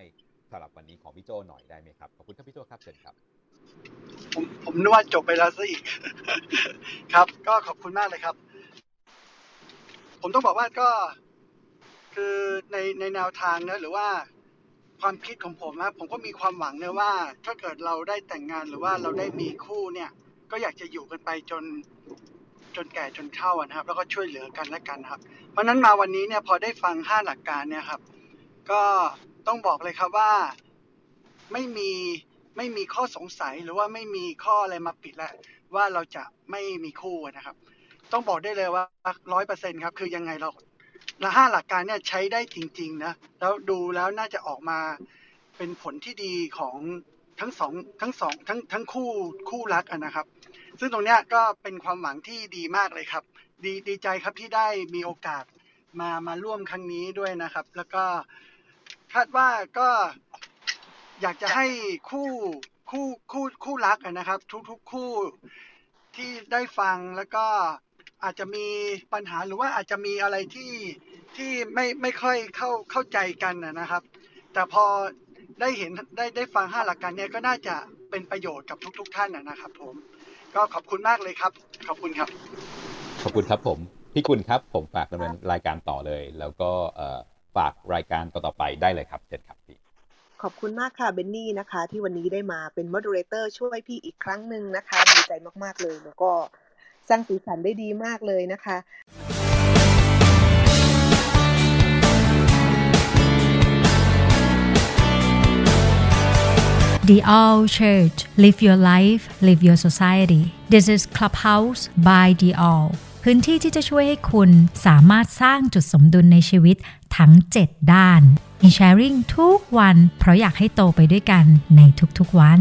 สำหรับวันนี้ของพี่โจหน่อยได้ไหมครับขอบคุณครับพี่โจครับเชิญครับ ผมผมนึกว่าจบไปแล้วซะอีกครับ ก็ขอบคุณมากเลยครับ ผมต้องบอกว่าก็ คือในในแนวทางนะหรือว่าความคิดของผมนะผมก็มีความหวังนะว่า ถ้าเกิดเราได้แต่งงานหรือว่าเราได้มีคู่เนี่ย ก็อยากจะอยู่กันไปจนจนแก่จนเฒ่านะครับ แล้วก็ช่วยเหลือกันและกันครับ เพราะนั้นมาวันนี้เนี่ยพอได้ฟังห้าหลักการเนี่ยครับ ก็ต้องบอกเลยครับว่าไม่มีไม่มีข้อสงสัยหรือว่าไม่มีข้ออะไรมาปิดแล้วว่าเราจะไม่มีคู่นะครับ ต้องบอกได้เลยว่าร้อยเปอร์เซ็นครับ คือยังไงเรา ละห้าหลักการเนี่ยใช้ได้จริงๆนะแล้วดูแล้วน่าจะออกมาเป็นผลที่ดีของทั้งสองทั้งสองทั้งทั้งคู่คู่รักนะครับ ซึ่งตรงเนี้ยก็เป็นความหวังที่ดีมากเลยครับ ดีดีใจครับที่ได้มีโอกาสมามาร่วมครั้งนี้ด้วยนะครับ แล้วก็คาดว่าก็อยากจะให้คู่คู่คู่คู่รักนะครับ ทุกๆคู่ที่ได้ฟังแล้วก็ อาจจะมีปัญหาหรือว่าอาจจะมีอะไรที่ที่ไม่ไม่ค่อยเข้าเข้าใจกันนะครับ แต่พอได้เห็นได้ได้ฟังห้าหลักการเนี้ยก็น่าจะเป็นประโยชน์กับทุกๆท่านนะครับ ผม ก็ขอบคุณมากเลยครับ ขอบคุณครับ ขอบคุณครับผมพี่กุลครับ ผมฝากดำเนินรายการต่อเลย แล้วก็ฝากรายการต่อๆไปได้เลยครับเชิญครับพี่ขอบคุณมากค่ะเบนนี่นะคะ ที่วันนี้ได้มาเป็นมอดเรเตอร์ช่วยพี่อีกครั้งหนึ่งนะคะดีใจมากๆเลยแล้วก็ สร้างสีสันได้ดีมากเลยนะคะ The All Church Live Your Life Live Your Society This is Clubhouse by The All พื้นที่ที่จะช่วยให้คุณสามารถสร้างจุดสมดุลในชีวิตทั้ง 7 ด้าน มีแชร์ริ่งทุกวัน เพราะอยากให้โตไปด้วยกันในทุกๆวัน